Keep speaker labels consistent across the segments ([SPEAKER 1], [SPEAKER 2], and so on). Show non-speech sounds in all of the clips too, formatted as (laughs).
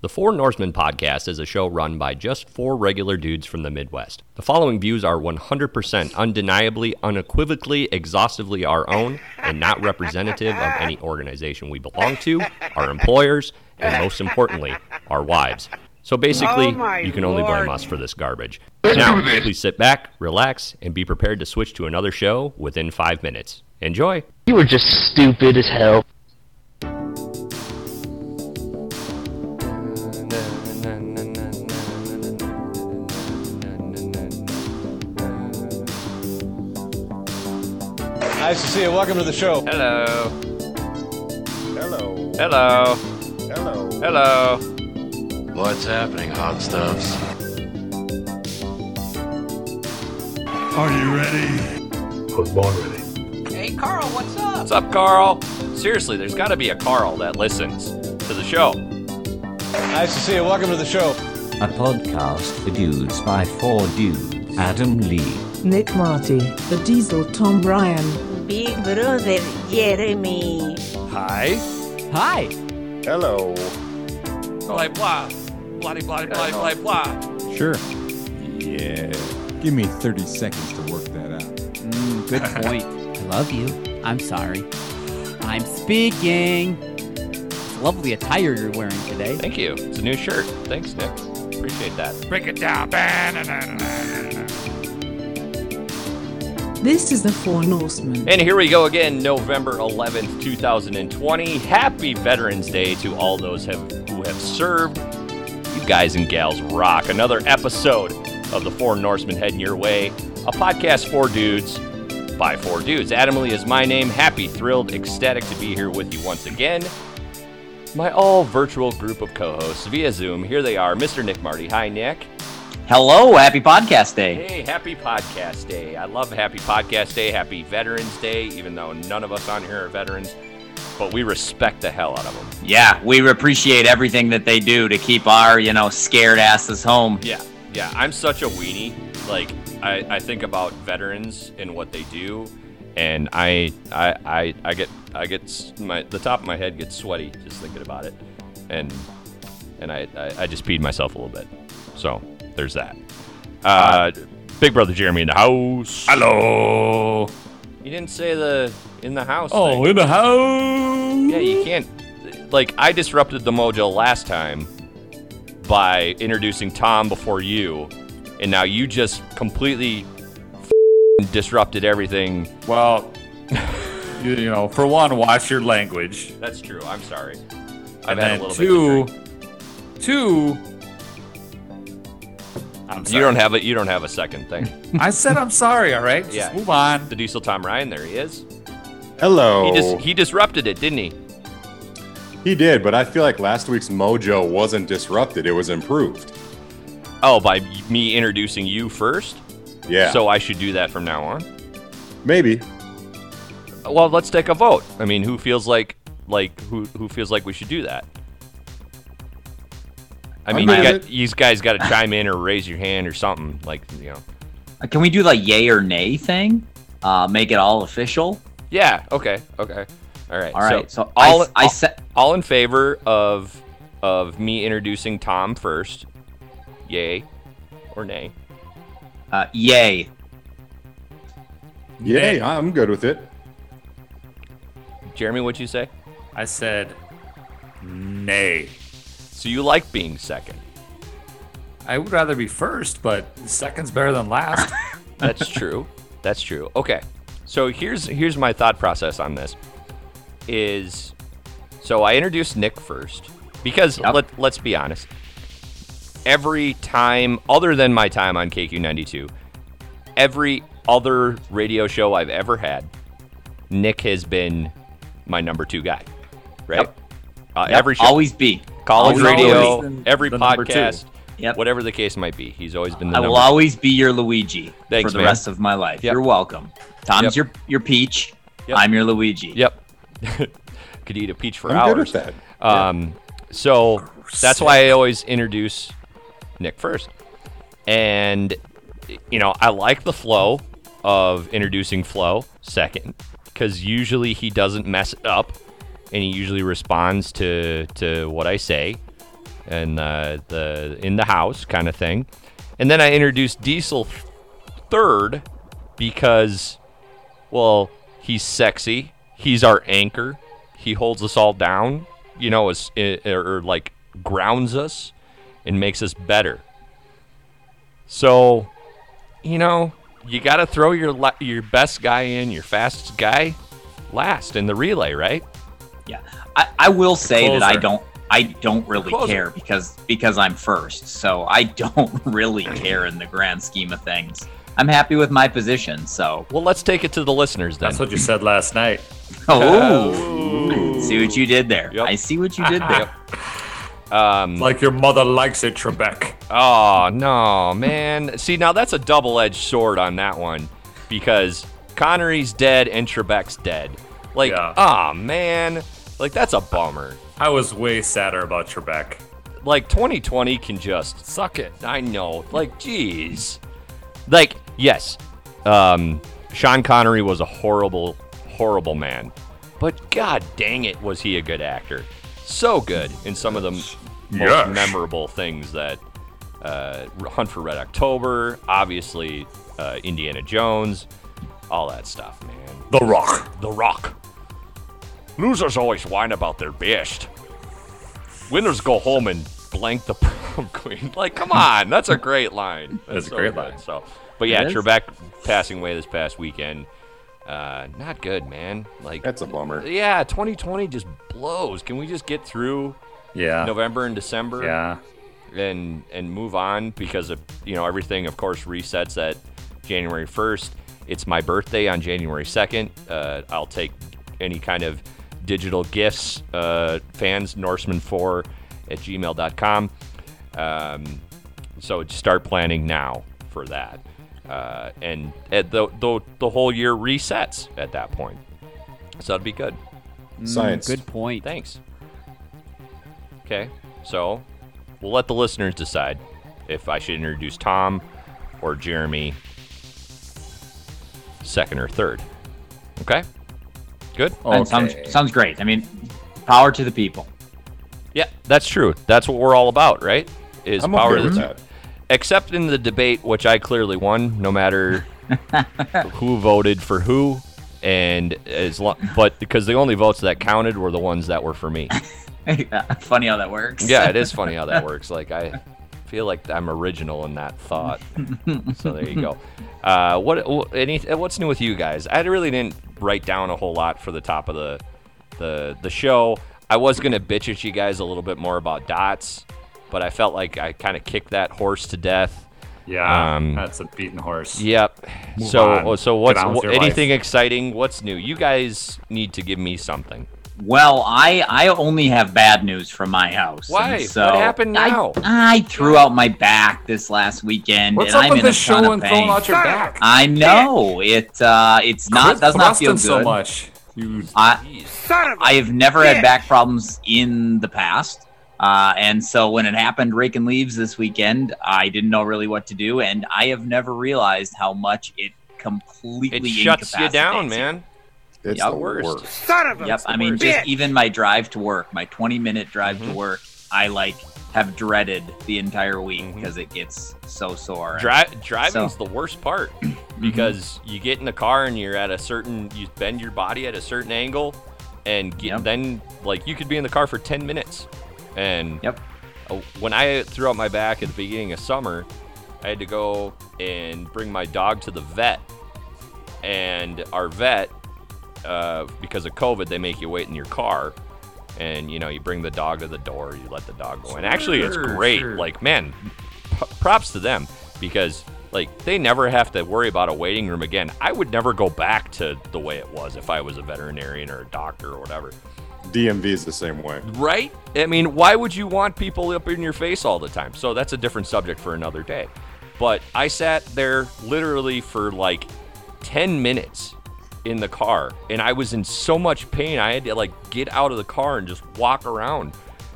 [SPEAKER 1] The Four Norsemen podcast is a show run by just four regular dudes from the Midwest. The following views are 100% undeniably, unequivocally, exhaustively our own, and not representative of any organization we belong to, our employers, and most importantly, our wives. So basically,
[SPEAKER 2] Oh my
[SPEAKER 1] you can only blame us for this garbage. Now, please sit back, relax, and be prepared to switch to another show within five minutes. Enjoy!
[SPEAKER 3] You were just stupid as hell.
[SPEAKER 4] Nice to see you. Welcome to the show.
[SPEAKER 1] Hello.
[SPEAKER 4] Hello.
[SPEAKER 1] Hello.
[SPEAKER 4] Hello.
[SPEAKER 1] Hello.
[SPEAKER 5] What's happening, hot stuffs?
[SPEAKER 6] Are you ready? Football ready.
[SPEAKER 2] Hey, Carl, what's up?
[SPEAKER 1] What's up, Carl? Seriously, there's got to be a Carl that listens to the show.
[SPEAKER 4] Nice to see you. Welcome to the show.
[SPEAKER 7] A podcast for dudes by four dudes. Adam Lee.
[SPEAKER 8] Nick Marty, the Diesel Tom Ryan,
[SPEAKER 9] Big brother Jeremy.
[SPEAKER 1] Hi.
[SPEAKER 10] Hi.
[SPEAKER 4] Hello.
[SPEAKER 1] Blah, blah. Blah, blah, blah, blah, blah.
[SPEAKER 10] Sure.
[SPEAKER 6] Yeah. Give me 30 seconds to work that out.
[SPEAKER 10] Mm, good (laughs) point. I love you. I'm sorry. I'm speaking. Lovely attire you're wearing today.
[SPEAKER 1] Thank you. It's a new shirt. Thanks, Nick. Appreciate that.
[SPEAKER 6] Break it down.
[SPEAKER 8] This is the Four Norsemen.
[SPEAKER 1] And here we go again, November 11th, 2020. Happy Veterans Day to all those have, who have served. You guys and gals rock. Another episode of the Four Norsemen heading your way. A podcast for dudes by four dudes. Adam Lee is my name. Happy, thrilled, ecstatic to be here with you once again. My all virtual group of co hosts via Zoom. Here they are Mr. Nick Marty. Hi, Nick.
[SPEAKER 3] Hello, happy podcast day.
[SPEAKER 1] Hey, happy podcast day. I love happy podcast day, happy Veterans Day, even though none of us on here are veterans, but we respect the hell out of them.
[SPEAKER 3] Yeah, we appreciate everything that they do to keep our, you know, scared asses home.
[SPEAKER 1] Yeah, yeah. I'm such a weenie. Like, I, I think about veterans and what they do, and I, I, I, I get, I get my the top of my head gets sweaty just thinking about it, and and I, I, I just peed myself a little bit. So there's that. Uh, Big Brother Jeremy in the house.
[SPEAKER 6] Hello.
[SPEAKER 1] You didn't say the in the house.
[SPEAKER 6] Oh,
[SPEAKER 1] thing.
[SPEAKER 6] in the house.
[SPEAKER 1] Yeah, you can't. Like, I disrupted the mojo last time by introducing Tom before you, and now you just completely f***ing disrupted everything.
[SPEAKER 6] Well, you, you know, for one, watch your language.
[SPEAKER 1] That's true. I'm sorry. I've
[SPEAKER 6] And
[SPEAKER 1] had a little
[SPEAKER 6] two,
[SPEAKER 1] bit. To
[SPEAKER 6] two. I'm sorry.
[SPEAKER 1] You don't have it. You don't have a second thing. (laughs)
[SPEAKER 6] I said I'm sorry. All right. Just
[SPEAKER 1] Yeah.
[SPEAKER 6] move on.
[SPEAKER 1] the Diesel Tom Ryan. There he is.
[SPEAKER 11] Hello.
[SPEAKER 1] He just he disrupted it, didn't he?
[SPEAKER 11] He did, but I feel like last week's mojo wasn't disrupted; it was improved.
[SPEAKER 1] Oh, by me introducing you first.
[SPEAKER 11] Yeah.
[SPEAKER 1] So I should do that from now on.
[SPEAKER 11] maybe.
[SPEAKER 1] Well, let's take a vote. I mean, who feels like like who who feels like we should do that? I mean, you, got,
[SPEAKER 11] with
[SPEAKER 1] you guys got to chime in or raise your hand or something like you know.
[SPEAKER 3] Uh, Can we do the yay or nay thing? Uh, make it all official.
[SPEAKER 1] Yeah. Okay. Okay. All right.
[SPEAKER 3] All right. So,
[SPEAKER 1] all
[SPEAKER 3] I, I said,
[SPEAKER 1] all in favor of of me introducing Tom first. Yay or nay?
[SPEAKER 3] uh, yay.
[SPEAKER 11] Yay! I'm good with it.
[SPEAKER 1] Jeremy, what'd you say?
[SPEAKER 6] I said, nay.
[SPEAKER 1] So you like being second?
[SPEAKER 6] I would rather be first, but second's better than last. (laughs) (laughs)
[SPEAKER 1] That's true. That's true. Okay. So here's here's my thought process on this. Is so I introduced Nick first because
[SPEAKER 3] Yep.
[SPEAKER 1] let let's be honest. Every time other than my time on KQ92, every other radio show I've ever had, Nick has been my number 2 guy. Right?
[SPEAKER 3] Yep.
[SPEAKER 1] Uh,
[SPEAKER 3] Yep,
[SPEAKER 1] every show,
[SPEAKER 3] always be.
[SPEAKER 1] College
[SPEAKER 3] always
[SPEAKER 1] radio,
[SPEAKER 6] been
[SPEAKER 1] every
[SPEAKER 6] the number two.
[SPEAKER 1] podcast,
[SPEAKER 3] Yep.
[SPEAKER 1] whatever the case might be, he's always been the
[SPEAKER 3] I
[SPEAKER 1] number
[SPEAKER 3] will always be your Luigi
[SPEAKER 1] Thanks,
[SPEAKER 3] for the
[SPEAKER 1] man.
[SPEAKER 3] rest of my life.
[SPEAKER 1] Yep.
[SPEAKER 3] You're welcome. Tom's
[SPEAKER 1] Yep.
[SPEAKER 3] your your peach.
[SPEAKER 1] Yep.
[SPEAKER 3] I'm your Luigi.
[SPEAKER 1] Yep. (laughs) Could eat a peach for
[SPEAKER 11] I'm
[SPEAKER 1] hours.
[SPEAKER 11] good with that.
[SPEAKER 1] Um, so that's why I always introduce Nick first. And you know, I like the flow of introducing Flo second because usually he doesn't mess it up, and he usually responds to to what I say. and uh, the in the house kind of thing. And then I introduced Diesel third because, well, he's sexy. He's our anchor. He holds us all down. You know, as, or like grounds us and makes us better. So, you know, you got to throw your your best guy in, your fastest guy last in the relay, right?
[SPEAKER 3] Yeah, I, I will say that I don't I don't really
[SPEAKER 1] Closer.
[SPEAKER 3] care because because I'm first, so I don't (laughs) really care in the grand scheme of things. I'm happy with my position, so
[SPEAKER 1] Well, let's take it to the listeners then.
[SPEAKER 6] That's what you said last night. (laughs)
[SPEAKER 3] oh, see what you did there.
[SPEAKER 1] Yep.
[SPEAKER 3] I see what you did there.
[SPEAKER 1] Um,
[SPEAKER 6] Like your mother likes it, Trebek.
[SPEAKER 1] Oh no, man! See, now that's a double-edged sword on that one, because Connery's dead and Trebek's dead. Like,
[SPEAKER 6] Yeah.
[SPEAKER 1] ah, man, like that's a bummer.
[SPEAKER 6] I was way sadder about Trebek.
[SPEAKER 1] Like 2020 can just suck it. I know. Like, jeez. Like, yes, um, Sean Connery was a horrible, horrible man, but god dang it, was he a good actor? So good in some of the m- most
[SPEAKER 6] Yes.
[SPEAKER 1] memorable things that uh, Hunt for Red October, obviously uh, Indiana Jones, all that stuff, man.
[SPEAKER 6] The Rock.
[SPEAKER 1] The Rock. Losers always whine about their best. Winners go home and blank the (laughs) prom queen. Like, come on, that's a great line.
[SPEAKER 6] That's a
[SPEAKER 1] so
[SPEAKER 6] great
[SPEAKER 1] good.
[SPEAKER 6] line.
[SPEAKER 1] So, but yeah, Trebek passing away this past weekend. Uh, not good, man. Like,
[SPEAKER 11] That's a bummer.
[SPEAKER 1] yeah, 2020 just blows. Can we just get through
[SPEAKER 6] Yeah.
[SPEAKER 1] November and December?
[SPEAKER 6] Yeah.
[SPEAKER 1] and and move on because of you know everything of course resets at January 1st. It's my birthday on January 2nd. Uh, I'll take any kind of digital gifts. Uh, fans Norseman4 at gmail.com. Um, so start planning now for that. Uh, and at the, the the whole year resets at that point. So that'd be good.
[SPEAKER 11] Science.
[SPEAKER 10] Good point.
[SPEAKER 1] Thanks. Okay, so we'll let the listeners decide if I should introduce Tom or Jeremy second or third. Okay? Good?
[SPEAKER 3] Oh, that sounds sounds great. I mean, power to the people.
[SPEAKER 1] Yeah, that's true. That's what we're all about, right? Is
[SPEAKER 11] I'm
[SPEAKER 1] power
[SPEAKER 11] okay
[SPEAKER 1] to the
[SPEAKER 11] that.
[SPEAKER 1] Except in the debate, which I clearly won, no matter (laughs) who voted for who, and as long, but because the only votes that counted were the ones that were for me. (laughs)
[SPEAKER 3] Funny how that works.
[SPEAKER 1] Yeah, it is funny how that (laughs) works. Like I feel like I'm original in that thought. so there you go. Uh, what what- any what's new with you guys? I really didn't write down a whole lot for the top of the the the show. I was gonna bitch at you guys a little bit more about dots, but I felt like I kind of kicked that horse to death.
[SPEAKER 6] Yeah.
[SPEAKER 1] Um,
[SPEAKER 6] that's a beaten horse.
[SPEAKER 1] Yep.
[SPEAKER 6] Move
[SPEAKER 1] so
[SPEAKER 6] on.
[SPEAKER 1] so what's
[SPEAKER 6] on
[SPEAKER 1] wh- anything
[SPEAKER 6] life.
[SPEAKER 1] exciting? What's new? You guys need to give me something.
[SPEAKER 3] Well, I I only have bad news from my house.
[SPEAKER 1] Why?
[SPEAKER 3] So
[SPEAKER 1] What happened
[SPEAKER 3] I-
[SPEAKER 1] now?
[SPEAKER 3] I, threw out my back this last weekend,
[SPEAKER 6] What's
[SPEAKER 3] and
[SPEAKER 6] up
[SPEAKER 3] I'm
[SPEAKER 6] with
[SPEAKER 3] in a
[SPEAKER 6] this
[SPEAKER 3] ton
[SPEAKER 6] show
[SPEAKER 3] of
[SPEAKER 6] and throwing
[SPEAKER 3] pain.
[SPEAKER 6] out your back?
[SPEAKER 3] I know it. Uh, it's not
[SPEAKER 6] Quit
[SPEAKER 3] does not feel good.
[SPEAKER 6] so much. You
[SPEAKER 3] I I have never had back problems in the past. Uh, and so when it happened, raking leaves this weekend, I didn't know really what to do, and I have never realized how much it completely
[SPEAKER 1] It shuts you down,
[SPEAKER 3] incapacitates you.
[SPEAKER 1] man.
[SPEAKER 11] It's
[SPEAKER 3] Yep.
[SPEAKER 11] the
[SPEAKER 1] Worst.
[SPEAKER 11] worst.
[SPEAKER 9] Son of a
[SPEAKER 3] Yep. I mean, just even my drive to work, my 20 minute drive to mm-hmm. work, I like have dreaded the entire week mm-hmm. because it gets so sore.
[SPEAKER 1] Dri- driving's
[SPEAKER 3] So-
[SPEAKER 1] the worst part (clears throat) mm-hmm. because you get in the car and you're at a certain, you bend your body at a certain angle, and get,
[SPEAKER 3] Yep.
[SPEAKER 1] then like you could be in the car for ten minutes. And
[SPEAKER 3] Yep.
[SPEAKER 1] uh, when I threw out my back at the beginning of summer, I had to go and bring my dog to the vet, and our vet, uh, because of COVID, they make you wait in your car. And you know, you bring the dog to the door, you let the dog go in. Actually, it's great.
[SPEAKER 6] sure.
[SPEAKER 1] Like, man, p- props to them because like they never have to worry about a waiting room again. I would never go back to the way it was if I was a veterinarian or a doctor or whatever.
[SPEAKER 11] DMV is the same way.
[SPEAKER 1] Right? I mean, why would you want people up in your face all the time? So that's a different subject for another day. But I sat there literally for like 10 minutes in the car and I was in so much pain. I had to like get out of the car and just walk around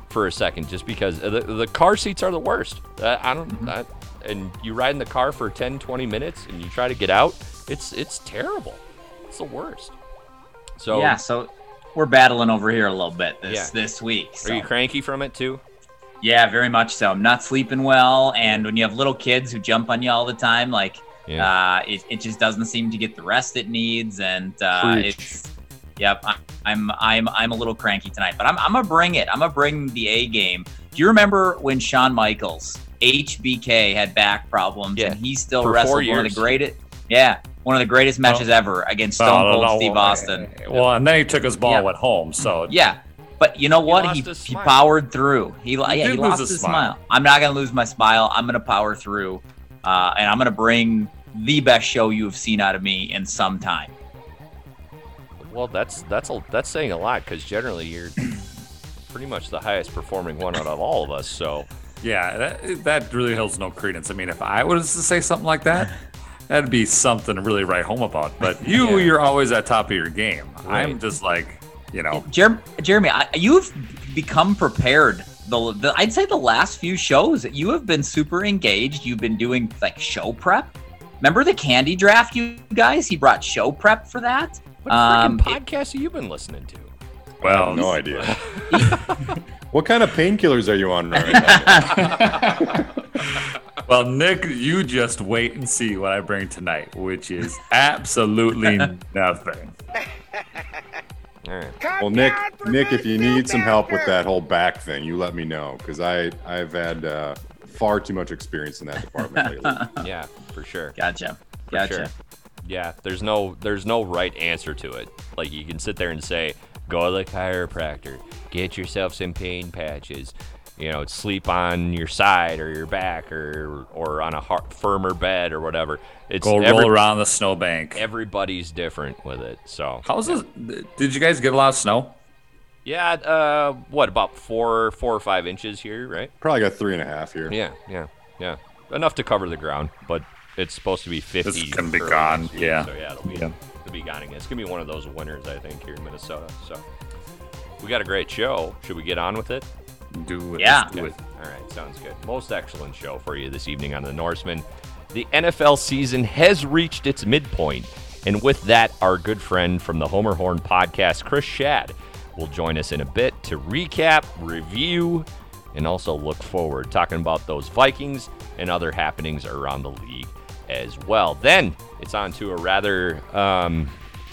[SPEAKER 1] for a second just because the, the car seats are the worst. Uh, I don't I, and you ride in the car for 10 20 minutes and you try to get out, it's it's terrible. It's the worst. So
[SPEAKER 3] yeah, so we're battling over here a little bit this
[SPEAKER 1] Yeah.
[SPEAKER 3] this week.
[SPEAKER 1] are you cranky from it too?
[SPEAKER 3] Yeah, very much so. I'm not sleeping well, and when you have little kids who jump on you all the time, like
[SPEAKER 1] Yeah.
[SPEAKER 3] uh, it, it just doesn't seem to get the rest it needs, and uh, it's yep. I- I'm I'm I'm a little cranky tonight, but I'm I'm gonna bring it. I'm gonna bring the A game. Do you remember when Shawn Michaels, HBK, had back problems,
[SPEAKER 1] Yeah,
[SPEAKER 3] and he still
[SPEAKER 1] for
[SPEAKER 3] wrestled one of
[SPEAKER 1] years.
[SPEAKER 3] the greatest? Yeah, one of the greatest matches ever against
[SPEAKER 6] No,
[SPEAKER 3] Stone
[SPEAKER 6] no,
[SPEAKER 3] Cold
[SPEAKER 6] no,
[SPEAKER 3] Steve Austin.
[SPEAKER 6] Well, and then he took his ball
[SPEAKER 3] Yeah.
[SPEAKER 6] and went home. So
[SPEAKER 3] Yeah, but you know what?
[SPEAKER 1] lost
[SPEAKER 3] He, he powered through. He, yeah, he lost
[SPEAKER 6] his
[SPEAKER 3] his
[SPEAKER 6] smile.
[SPEAKER 3] smile. I'm not gonna lose my smile. I'm gonna power through, uh, and I'm gonna bring the best show you have seen out of me in some time.
[SPEAKER 1] Well, that's that's a, that's saying a lot because generally you're (clears throat) pretty much the highest performing one out of all of us. So
[SPEAKER 6] yeah, that, that really holds no credence. I mean, if I was to say something like that, (laughs) that'd be something to really write home about. But (laughs) you,
[SPEAKER 1] Yeah.
[SPEAKER 6] you're always at top of your game.
[SPEAKER 1] Right.
[SPEAKER 6] I'm just like, you know,
[SPEAKER 3] Jer- Jeremy, I, you've become prepared. The, the I'd say the last few shows you have been super engaged. You've been doing like show prep. Remember the candy draft, you guys? He brought show prep for that.
[SPEAKER 1] what
[SPEAKER 3] Um,
[SPEAKER 1] freaking podcast have you been listening to?
[SPEAKER 6] Well,
[SPEAKER 11] no idea. (laughs) what kind of painkillers are you on right now? (laughs)
[SPEAKER 6] well, Nick, you just wait and see what I bring tonight, which is absolutely (laughs) nothing.
[SPEAKER 1] All right.
[SPEAKER 11] Well, Nick, Nick, if you need some help with that whole back thing, you let me know because I I've had uh, far too much experience in that department lately. (laughs)
[SPEAKER 1] Yeah, for sure.
[SPEAKER 3] Gotcha.
[SPEAKER 1] For
[SPEAKER 3] Gotcha.
[SPEAKER 1] sure. Yeah, there's no there's no right answer to it. Like you can sit there and say, go to the chiropractor, get yourself some pain patches, you know, sleep on your side or your back or or on a har firmer bed or whatever. It's
[SPEAKER 6] Go
[SPEAKER 1] every-
[SPEAKER 6] roll around the snowbank.
[SPEAKER 1] Everybody's different with it. So
[SPEAKER 6] How's this? Did you guys get a lot of snow?
[SPEAKER 1] yeah, uh, what about four four or five inches here, right?
[SPEAKER 11] Probably got three and a half here.
[SPEAKER 1] Yeah, yeah, yeah. Enough to cover the ground, but it's supposed to be 50.
[SPEAKER 6] It's gonna be gone,
[SPEAKER 1] next week,
[SPEAKER 6] yeah.
[SPEAKER 1] So yeah, it'll be,
[SPEAKER 6] Yeah.
[SPEAKER 1] it'll be gone again. It's gonna be one of those winters, I think, here in Minnesota. So we got a great show. Should we get on with it?
[SPEAKER 6] Do it.
[SPEAKER 3] Yeah.
[SPEAKER 6] let's do it.
[SPEAKER 1] All right, sounds good. Most excellent show for you this evening on the Norseman. The NFL season has reached its midpoint, and with that, our good friend from the Homer Horn podcast, Chris Schad, will join us in a bit to recap, review, and also look forward, talking about those Vikings and other happenings around the league as well. Then it's on to a rather, um,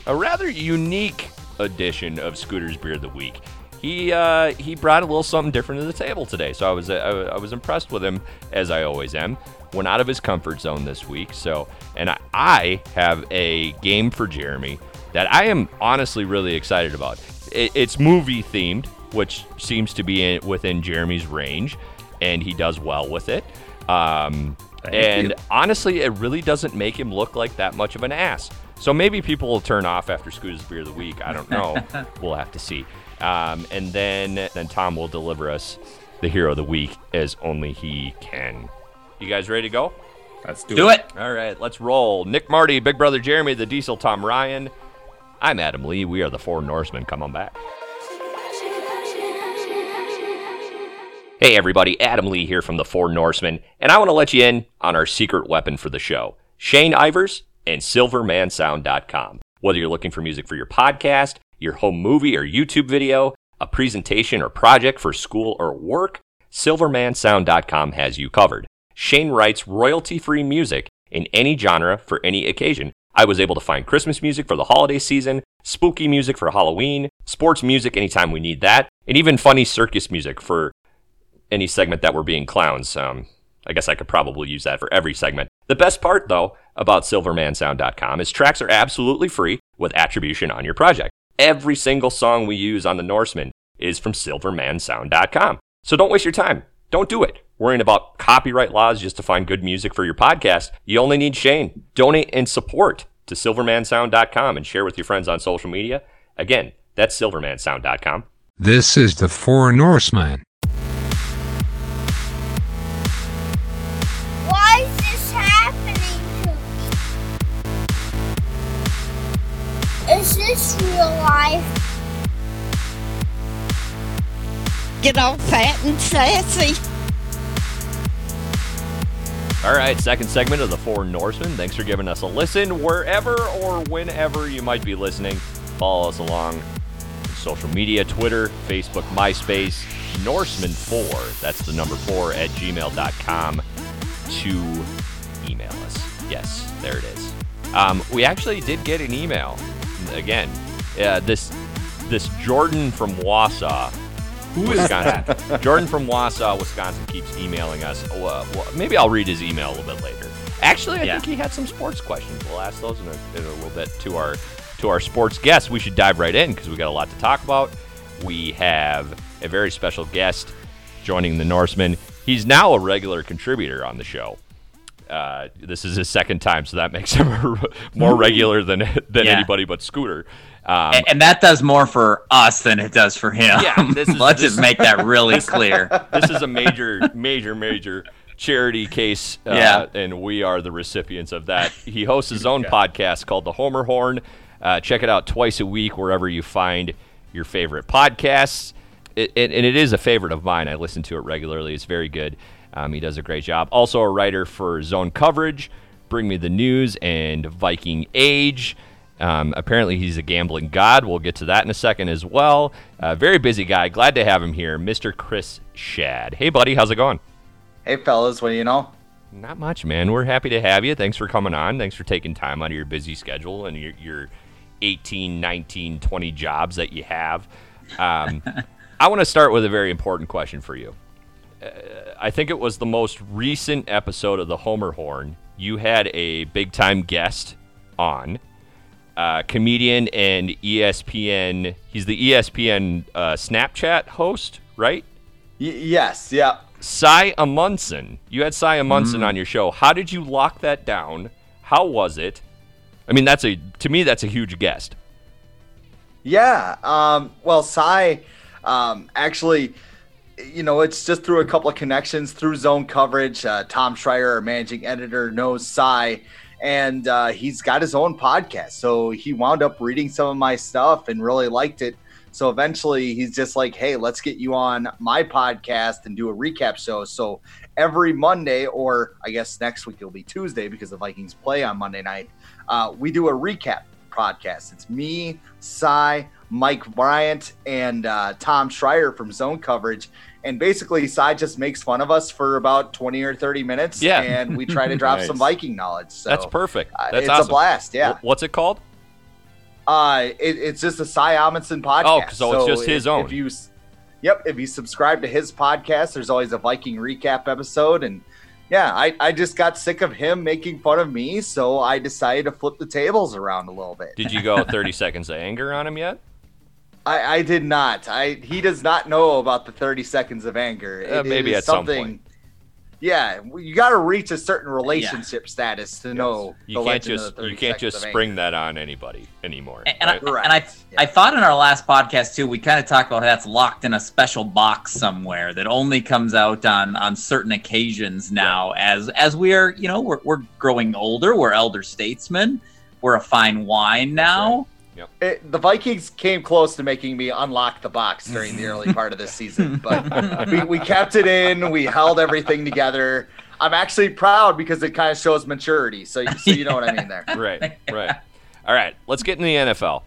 [SPEAKER 1] a rather unique edition of Scooter's Beer of the Week. He uh, he brought a little something different to the table today, so I was uh, I, I was impressed with him as I always am. Went out of his comfort zone this week, so and I, I have a game for Jeremy that I am honestly really excited about. It, it's movie themed, which seems to be in, within Jeremy's range, and he does well with it. Um,
[SPEAKER 6] Thank
[SPEAKER 1] and
[SPEAKER 6] you.
[SPEAKER 1] honestly, it really doesn't make him look like that much of an ass. So maybe people will turn off after Scooter's Beer of the Week. I don't know. (laughs) we'll have to see. Um, and then then Tom will deliver us the hero of the week as only he can. You guys ready to go?
[SPEAKER 6] Let's do,
[SPEAKER 3] Do it.
[SPEAKER 1] All right, let's roll. Nick Marty, Big Brother Jeremy, the Diesel Tom Ryan. I'm Adam Lee. We are the Four Norsemen. Come on back. Hey, everybody. Adam Lee here from the Four Norsemen, and I want to let you in on our secret weapon for the show Shane Ivers and SilvermanSound.com. Whether you're looking for music for your podcast, your home movie or YouTube video, a presentation or project for school or work, SilvermanSound.com has you covered. Shane writes royalty free music in any genre for any occasion. I was able to find Christmas music for the holiday season, spooky music for Halloween, sports music anytime we need that, and even funny circus music for any segment that we're being clowns. Um, I guess I could probably use that for every segment. The best part, though, about SilvermanSound.com is tracks are absolutely free with attribution on your project. Every single song we use on the Norseman is from SilvermanSound.com. So don't waste your time. Don't do it. Worrying about copyright laws just to find good music for your podcast. You only need Shane. Donate and support to SilvermanSound.com and share with your friends on social media. Again, that's SilvermanSound.com.
[SPEAKER 12] This is the Four Norsemen.
[SPEAKER 13] Is this real life?
[SPEAKER 9] Get all fat and sassy.
[SPEAKER 1] All right, second segment of the Four Norsemen. Thanks for giving us a listen wherever or whenever you might be listening. Follow us along on social media Twitter, Facebook, MySpace, Norseman4, that's the number 4 at gmail.com to email us. Yes, there it is. Um, we actually did get an email. Again, uh, this this Jordan from Wausau.
[SPEAKER 6] Who is
[SPEAKER 1] Wisconsin. (laughs) Jordan from Wausau, Wisconsin keeps emailing us. Oh, uh, well, maybe I'll read his email a little bit later. Actually, I
[SPEAKER 3] Yeah.
[SPEAKER 1] think he had some sports questions. We'll ask those in a, in a little bit to our to our sports guests. We should dive right in because we got a lot to talk about. We have a very special guest joining the Norseman. He's now a regular contributor on the show. Uh, this is his second time, so that makes (laughs) him more regular than than
[SPEAKER 3] Yeah.
[SPEAKER 1] anybody but Scooter. Um,
[SPEAKER 3] and, and that does more for us than it does for him.
[SPEAKER 1] Yeah, this (laughs) is-
[SPEAKER 3] Let's
[SPEAKER 1] this-
[SPEAKER 3] just make that really (laughs) clear.
[SPEAKER 1] this is a major, major, major charity case, uh,
[SPEAKER 3] Yeah.
[SPEAKER 1] and we are the recipients of that. He hosts his own podcast called The Homer Horn. Uh, check it out twice a week wherever you find your favorite podcasts. It, it, and it is a favorite of mine. I listen to it regularly. It's very good. Um, he does a great job. Also, a writer for Zone Coverage, Bring Me the News, and Viking Age. Um, apparently, he's a gambling god. We'll get to that in a second as well. Uh, very busy guy. Glad to have him here, Mr. Chris Schad. Hey, buddy, how's it going?
[SPEAKER 14] Hey, fellas, what do you know?
[SPEAKER 1] Not much, man. We're happy to have you. Thanks for coming on. Thanks for taking time out of your busy schedule and your, your 18, 19, 20 jobs that you have. Um, (laughs) I want to start with a very important question for you. I think it was the most recent episode of the Homer Horn. You had a big time guest on, uh, comedian and ESPN. He's the ESPN uh, Snapchat host, right?
[SPEAKER 14] Y- yes, yeah.
[SPEAKER 1] Cy Amundson. You had Cy Amundson on your show. How did you lock that down? How was it? I mean, that's a to me that's a huge guest.
[SPEAKER 14] Yeah. Um, well, Cy, um, actually, you know, it's just through a couple of connections through zone coverage. Uh, Tom Schreier, our managing editor, knows Cy, and uh, he's got his own podcast. So he wound up reading some of my stuff and really liked it. So eventually he's just like, hey, let's get you on my podcast and do a recap show. So every Monday, or I guess next week it'll be Tuesday because the Vikings play on Monday night, uh, we do a recap podcast. It's me, Cy, Mike Bryant, and uh, Tom Schreier from Zone Coverage. And basically, Cy just makes fun of us for about 20 or 30 minutes.
[SPEAKER 1] Yeah.
[SPEAKER 14] And we try to drop (laughs)
[SPEAKER 1] Nice.
[SPEAKER 14] some Viking knowledge. So
[SPEAKER 1] that's perfect.
[SPEAKER 14] uh,
[SPEAKER 1] That's
[SPEAKER 14] it's
[SPEAKER 1] awesome.
[SPEAKER 14] a blast. Yeah.
[SPEAKER 1] What's it called?
[SPEAKER 14] Uh, it, it's just a Cy Amundson podcast.
[SPEAKER 1] Oh, so it's just his own.
[SPEAKER 14] If you, yep, if you subscribe to his podcast, there's always a Viking recap episode, and yeah, I, I just got sick of him making fun of me, so I decided to flip the tables around a little bit.
[SPEAKER 1] Did you go (laughs) 30 seconds of anger on him yet?
[SPEAKER 14] I, I did not. I he does not know about the 30 seconds of anger.
[SPEAKER 1] Uh, maybe
[SPEAKER 14] is
[SPEAKER 1] at some
[SPEAKER 14] something.
[SPEAKER 1] point.
[SPEAKER 14] Yeah, you got to reach a certain relationship status to know.
[SPEAKER 1] You
[SPEAKER 14] the
[SPEAKER 1] can't
[SPEAKER 14] legend of
[SPEAKER 1] just
[SPEAKER 14] the
[SPEAKER 1] you can't just spring that on anybody anymore.
[SPEAKER 3] And,
[SPEAKER 1] right?
[SPEAKER 3] I, and I, I thought in our last podcast too, we kind of talked about how that's locked in a special box somewhere that only comes out on on certain occasions now. As as we are, you know, we're we're growing older, we're elder statesmen, we're a fine wine now.
[SPEAKER 14] It, the Vikings came close to making me unlock the box during the early part of this season, but we, we kept it in. We held everything together. I'm actually proud because it kind of shows maturity. So, so you know what I mean there. (laughs)
[SPEAKER 1] right, right. All right, let's get in the NFL.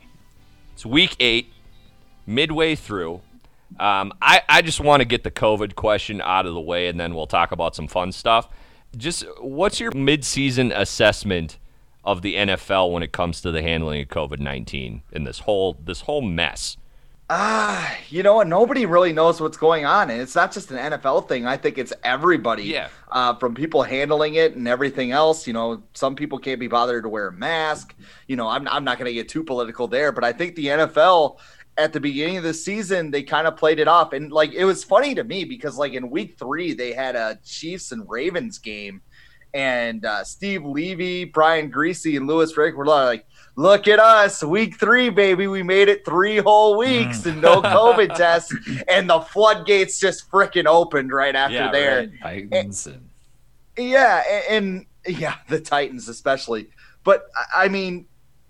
[SPEAKER 1] It's week eight, midway through. Um, I, I just want to get the COVID question out of the way, and then we'll talk about some fun stuff. Just what's your midseason assessment of the NFL when it comes to the handling of COVID nineteen in this whole this whole mess?
[SPEAKER 14] Ah, you know what? Nobody really knows what's going on, and it's not just an NFL thing. I think it's everybody.
[SPEAKER 1] Yeah.
[SPEAKER 14] Uh, from people handling it and everything else. You know, some people can't be bothered to wear a mask. You know, I'm I'm not going to get too political there, but I think the NFL at the beginning of the season they kind of played it off, and like it was funny to me because like in week three they had a Chiefs and Ravens game. And uh, Steve Levy, Brian Griese, and Lewis Frank were like, look at us, week three, baby. We made it three whole weeks and no (laughs) COVID tests. And the floodgates just freaking opened right after
[SPEAKER 6] Yeah,
[SPEAKER 14] there.
[SPEAKER 6] right. Titans and
[SPEAKER 14] Yeah, a- and, yeah, the Titans especially. But I- I mean,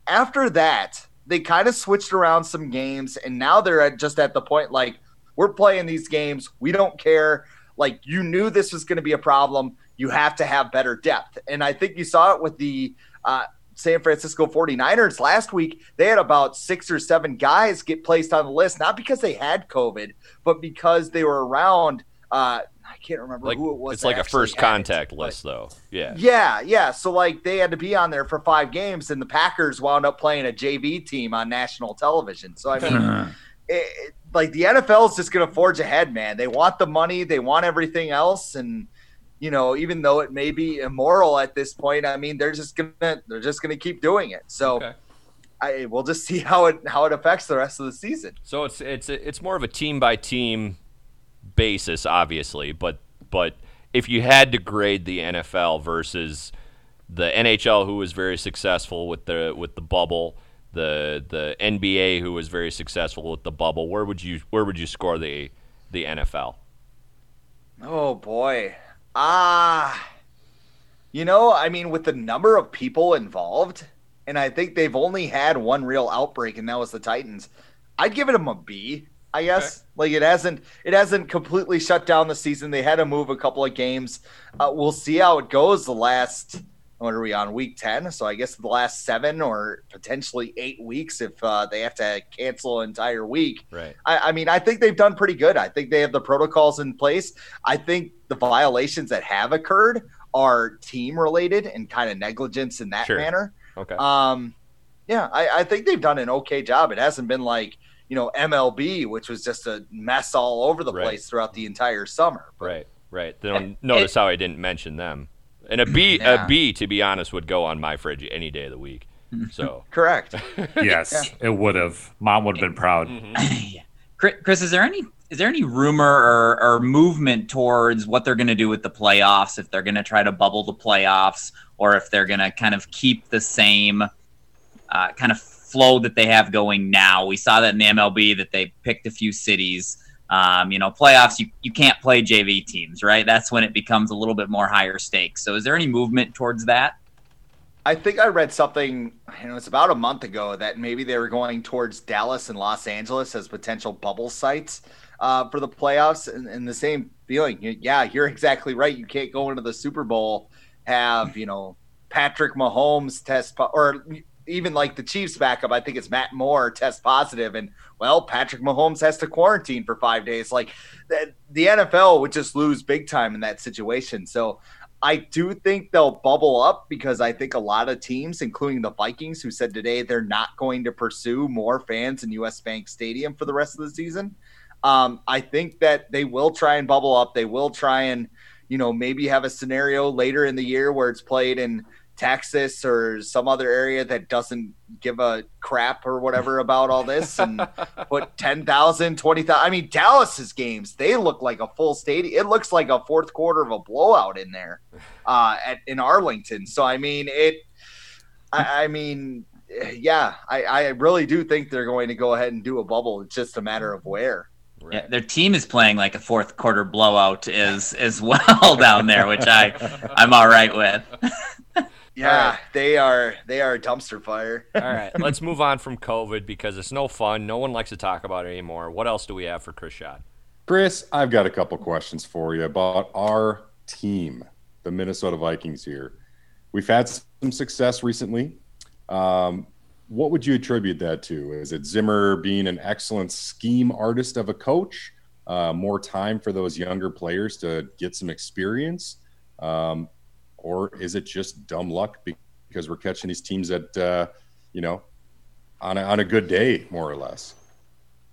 [SPEAKER 14] after that, they kind of switched around some games, and now they're at just at the point like we're playing these games. We don't care. Like you knew this was going to be a problem. You have to have better depth, and I think you saw it with the uh, San Francisco 49ers last week, they had about six or seven guys get placed on the list, not because they had COVID, but because they were around. Uh, I can't remember
[SPEAKER 1] like,
[SPEAKER 14] who it was.
[SPEAKER 1] It's like a first contact it, list, though. Yeah.
[SPEAKER 14] Yeah, yeah. So like they had to be on there for five games, and the Packers wound up playing a JV team on national television. So I mean, (laughs) it, like the NFL is just going to forge ahead, man. They want the money, they want everything else, and you know, even though it may be immoral at this point, I mean, they're just gonna they're just gonna keep doing it. So. Okay. I, we'll just (laughs) see how it how it affects the rest of the season.
[SPEAKER 1] So it's it's it's more of a team by team basis, obviously, but but if you had to grade the NFL versus the NHL, who was very successful with the with the bubble, the the NBA, who was very successful with the bubble, where would you where would you score the the NFL?
[SPEAKER 14] Oh boy, ah, you know, I mean, with the number of people involved, and I think they've only had one real outbreak, and that was the Titans. I'd give it them a B. I guess okay. like it hasn't it hasn't completely shut down the season. They had to move a couple of games. Uh, we'll see how it goes. The last what are we on week 10 so i guess the last seven or potentially eight weeks if uh, they have to cancel an entire week
[SPEAKER 1] right
[SPEAKER 14] I, I, mean i think they've done pretty good i think they have the protocols in place i think the violations that have occurred are team related and kind of negligence in that
[SPEAKER 1] sure.
[SPEAKER 14] manner
[SPEAKER 1] okay
[SPEAKER 14] um yeah I, I think they've done an okay job it hasn't been like you know MLB, which was just a mess all over the
[SPEAKER 1] right.
[SPEAKER 14] place throughout the entire summer.
[SPEAKER 1] But, right, right. They don't notice it, how I didn't mention them. And a B, yeah. (laughs) a B, to be honest, would go on my fridge any day of the week. (laughs) So
[SPEAKER 14] correct. (laughs)
[SPEAKER 6] yes, yeah. it would have. Mom would have been proud.
[SPEAKER 3] Mm-hmm. Chris, is there any is there any rumor or, or movement towards what they're going to do with the playoffs? If they're going to try to bubble the playoffs, or if they're going to kind of keep the same uh, kind of flow that they have going now. We saw that in the MLB that they picked a few cities. Um, you know, playoffs, you, you can't play JV teams, right? That's when it becomes a little bit more higher stakes. So is there any movement towards that?
[SPEAKER 14] I think I read something, you know, it's about a month ago that maybe they were going towards Dallas and Los Angeles as potential bubble sites uh, for the playoffs. And, and the same feeling. Yeah, you're exactly right. You can't go into the Super Bowl, have, you know, Patrick Mahomes test, or even like the Chiefs backup, I think it's Matt Moore test positive, and well, Patrick Mahomes has to quarantine for five days. Like the, the NFL would just lose big time in that situation. So I do think they'll bubble up because I think a lot of teams, including the Vikings, who said today they're not going to pursue more fans in US Bank Stadium for the rest of the season. Um, I think that they will try and bubble up. They will try and, you know, maybe have a scenario later in the year where it's played in Texas or some other area that doesn't give a crap or whatever about all this (laughs) and put 10,000, 20,000. I mean, Dallas's games, they look like a full stadium. It looks like a fourth quarter of a blowout in there uh, at, in Arlington. So, I mean, it, I, I mean, yeah, I, I really do think they're going to go ahead and do a bubble. It's just a matter of where.
[SPEAKER 3] Right. Yeah, their team is playing like a fourth quarter blowout as as (laughs) well down there, which I I'm all right with. (laughs)
[SPEAKER 14] Yeah, right. they are they are a dumpster fire.
[SPEAKER 1] All right, let's move on from COVID because it's no fun. No one likes to talk about it anymore. What else do we have for Chris Schad?
[SPEAKER 11] Chris, I've got a couple questions for you about our team, the Minnesota Vikings here. We've had some success recently. Um, what would you attribute that to? Is it Zimmer being an excellent scheme artist of a coach? Uh, more time for those younger players to get some experience? Um, or is it just dumb luck because we're catching these teams that uh, you know on a, on a good day, more or less?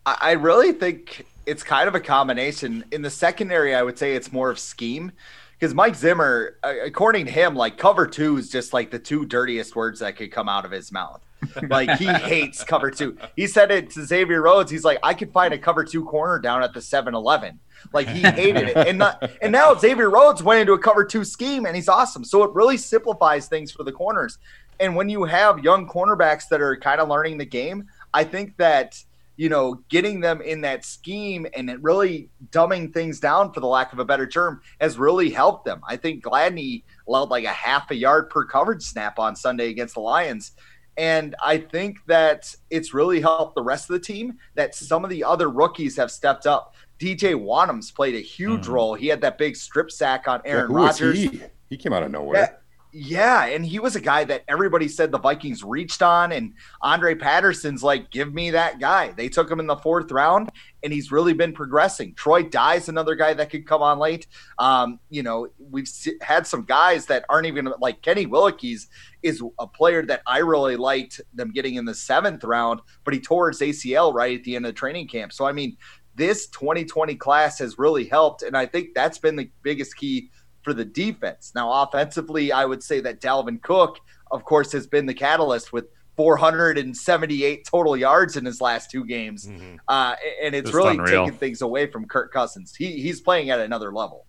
[SPEAKER 14] I really think it's kind of a combination. In the secondary, I would say it's more of scheme because Mike Zimmer, according to him, like cover two is just like the two dirtiest words that could come out of his mouth. Like he hates cover two. He said it to Xavier Rhodes. He's like, I could find a cover two corner down at the 7 Eleven. Like he hated it. And and now Xavier Rhodes went into a cover two scheme and he's awesome. So it really simplifies things for the corners. And when you have young cornerbacks that are kind of learning the game, I think that you know, getting them in that scheme and it really dumbing things down, for the lack of a better term, has really helped them. I think Gladney allowed like a half a yard per coverage snap on Sunday against the Lions. And I think that it's really helped the rest of the team that some of the other rookies have stepped up. DJ Wonnum's played a huge mm. role. He had that big strip sack on Aaron yeah, Rodgers.
[SPEAKER 11] He? he? came out of nowhere.
[SPEAKER 14] Yeah, and he was a guy that everybody said the Vikings reached on, and Andre Patterson's like, give me that guy. They took him in the fourth round, and he's really been progressing. Troy Dye's another guy that could come on late. Um, you know, we've had some guys that aren't even like Kenny Willekes is a player that I really liked them getting in the seventh round, but he tore his ACL right at the end of the training camp. So I mean, this 2020 class has really helped, and I think that's been the biggest key for the defense. Now, offensively, I would say that Dalvin Cook, of course, has been the catalyst with 478 total yards in his last two games, mm-hmm. uh, and it's Just really unreal. taken things away from Kirk Cousins. He he's playing at another level.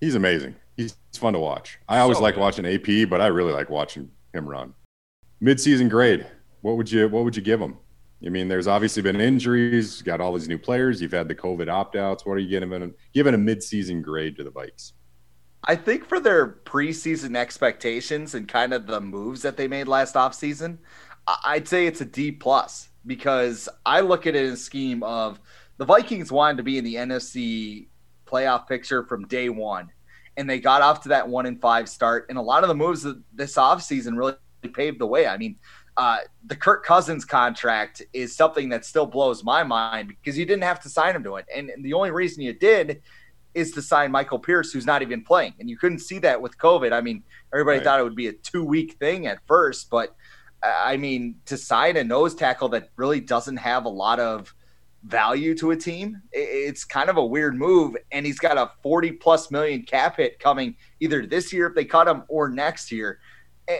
[SPEAKER 11] He's amazing. He's fun to watch. I always so like watching AP, but I really like watching him run. Midseason grade. What would you What would you give him? I mean, there's obviously been injuries. Got all these new players. You've had the COVID opt outs. What are you giving? Giving a midseason grade to the Vikes?
[SPEAKER 14] I think for their preseason expectations and kind of the moves that they made last offseason, I'd say it's a D plus because I look at it in a scheme of the Vikings wanted to be in the NFC playoff picture from day one. And they got off to that one and five start. And a lot of the moves this offseason really paved the way. I mean, uh, the Kirk Cousins contract is something that still blows my mind because you didn't have to sign him to it. And, and the only reason you did is to sign Michael Pierce, who's not even playing. And you couldn't see that with COVID. I mean, everybody right. thought it would be a two week thing at first, but I mean, to sign a nose tackle that really doesn't have a lot of value to a team, it's kind of a weird move. And he's got a 40 plus million cap hit coming either this year if they cut him or next year.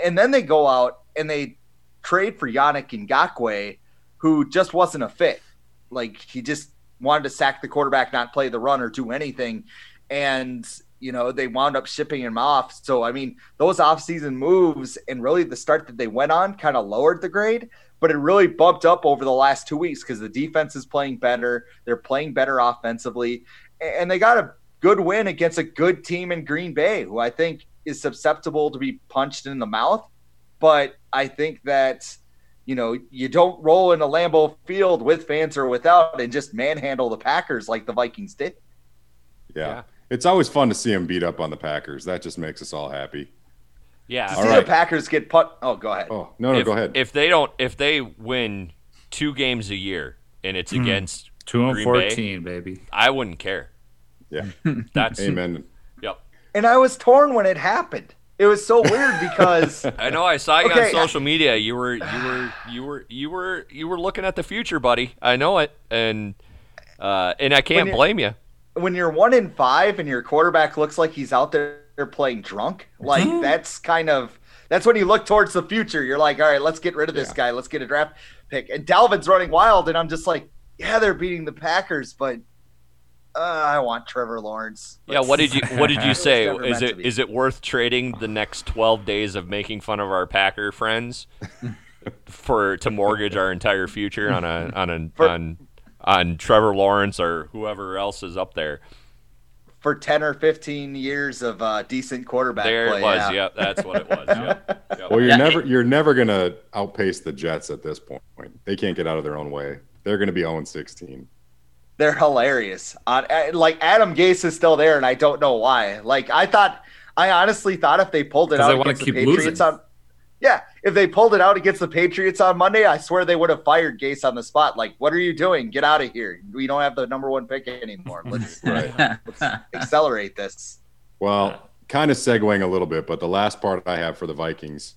[SPEAKER 14] And then they go out and they trade for Yannick Ngakoue, who just wasn't a fit. Like he just wanted to sack the quarterback, not play the run or do anything. And, you know, they wound up shipping him off. So, I mean, those offseason moves and really the start that they went on kind of lowered the grade, but it really bumped up over the last two weeks because the defense is playing better. They're playing better offensively. And they got a good win against a good team in Green Bay, who I think is susceptible to be punched in the mouth. But I think that you know, you don't roll in a Lambeau field with fans or without and just manhandle the Packers like the Vikings did.
[SPEAKER 11] Yeah. yeah. It's always fun to see them beat up on the Packers. That just makes us all happy.
[SPEAKER 1] Yeah.
[SPEAKER 14] To see right. the Packers get put. Oh, go ahead.
[SPEAKER 11] Oh, no, no,
[SPEAKER 1] if,
[SPEAKER 11] go ahead.
[SPEAKER 1] If they don't, if they win two games a year and it's mm. against
[SPEAKER 6] two and fourteen, Bay, baby,
[SPEAKER 1] I wouldn't care.
[SPEAKER 11] Yeah. (laughs)
[SPEAKER 1] That's
[SPEAKER 11] amen.
[SPEAKER 1] Yep.
[SPEAKER 14] And I was torn when it happened. It was so weird because (laughs)
[SPEAKER 1] I know I saw you okay. on social media. You were you were you were you were you were looking at the future, buddy. I know it, and uh, and I can't blame you.
[SPEAKER 14] When you're one in five and your quarterback looks like he's out there playing drunk, like mm-hmm. that's kind of that's when you look towards the future. You're like, all right, let's get rid of this yeah. guy. Let's get a draft pick. And Dalvin's running wild, and I'm just like, yeah, they're beating the Packers, but uh, I want Trevor Lawrence.
[SPEAKER 1] Let's... Yeah, what did you what did you say? is it is it worth trading the next 12 days of making fun of our Packer friends (laughs) for to mortgage our entire future on a on a for, on on Trevor Lawrence or whoever else is up there?
[SPEAKER 14] For 10 or 15 years of uh, decent quarterback
[SPEAKER 1] there
[SPEAKER 14] play.
[SPEAKER 1] it was. Yeah. Yep, that's what it was. Yep. (laughs)
[SPEAKER 11] Yep. Well, you're never you're never going to outpace the Jets at this point. They can't get out of their own way. They're going to be 0 16
[SPEAKER 14] they're hilarious. Uh, like Adam Gase is still there, and I don't know why. Like I thought, I honestly thought if they pulled it out against the Patriots losing. on, yeah, if they pulled it out against the Patriots on Monday, I swear they would have fired Gase on the spot. Like, what are you doing? Get out of here. We don't have the number one pick anymore. Let's, (laughs) let's accelerate this.
[SPEAKER 11] Well, kind of segueing a little bit, but the last part I have for the Vikings,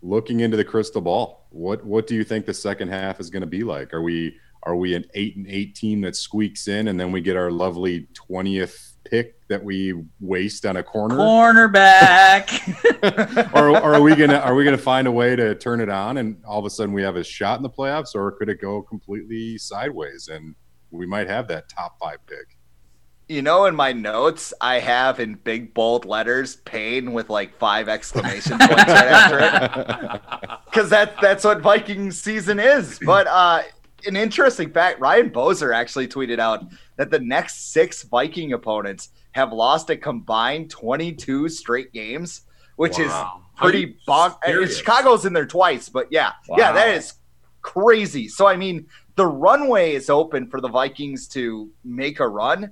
[SPEAKER 11] looking into the crystal ball, what what do you think the second half is going to be like? Are we are we an eight and eight team that squeaks in and then we get our lovely 20th pick that we waste on a corner?
[SPEAKER 3] Cornerback. (laughs)
[SPEAKER 11] Or, or, are we gonna are we gonna find a way to turn it on and all of a sudden we have a shot in the playoffs? Or could it go completely sideways and we might have that top five pick?
[SPEAKER 14] You know in my notes i have in big bold letters pain with like five exclamation points right after it. (laughs) (laughs) Because that, that's what viking season is. But uh an interesting fact Ryan Boser actually tweeted out that the next six Viking opponents have lost a combined 22 straight games, which wow. is pretty bon- Chicago's in there twice, but yeah, wow. yeah, that is crazy. So, I mean, the runway is open for the Vikings to make a run.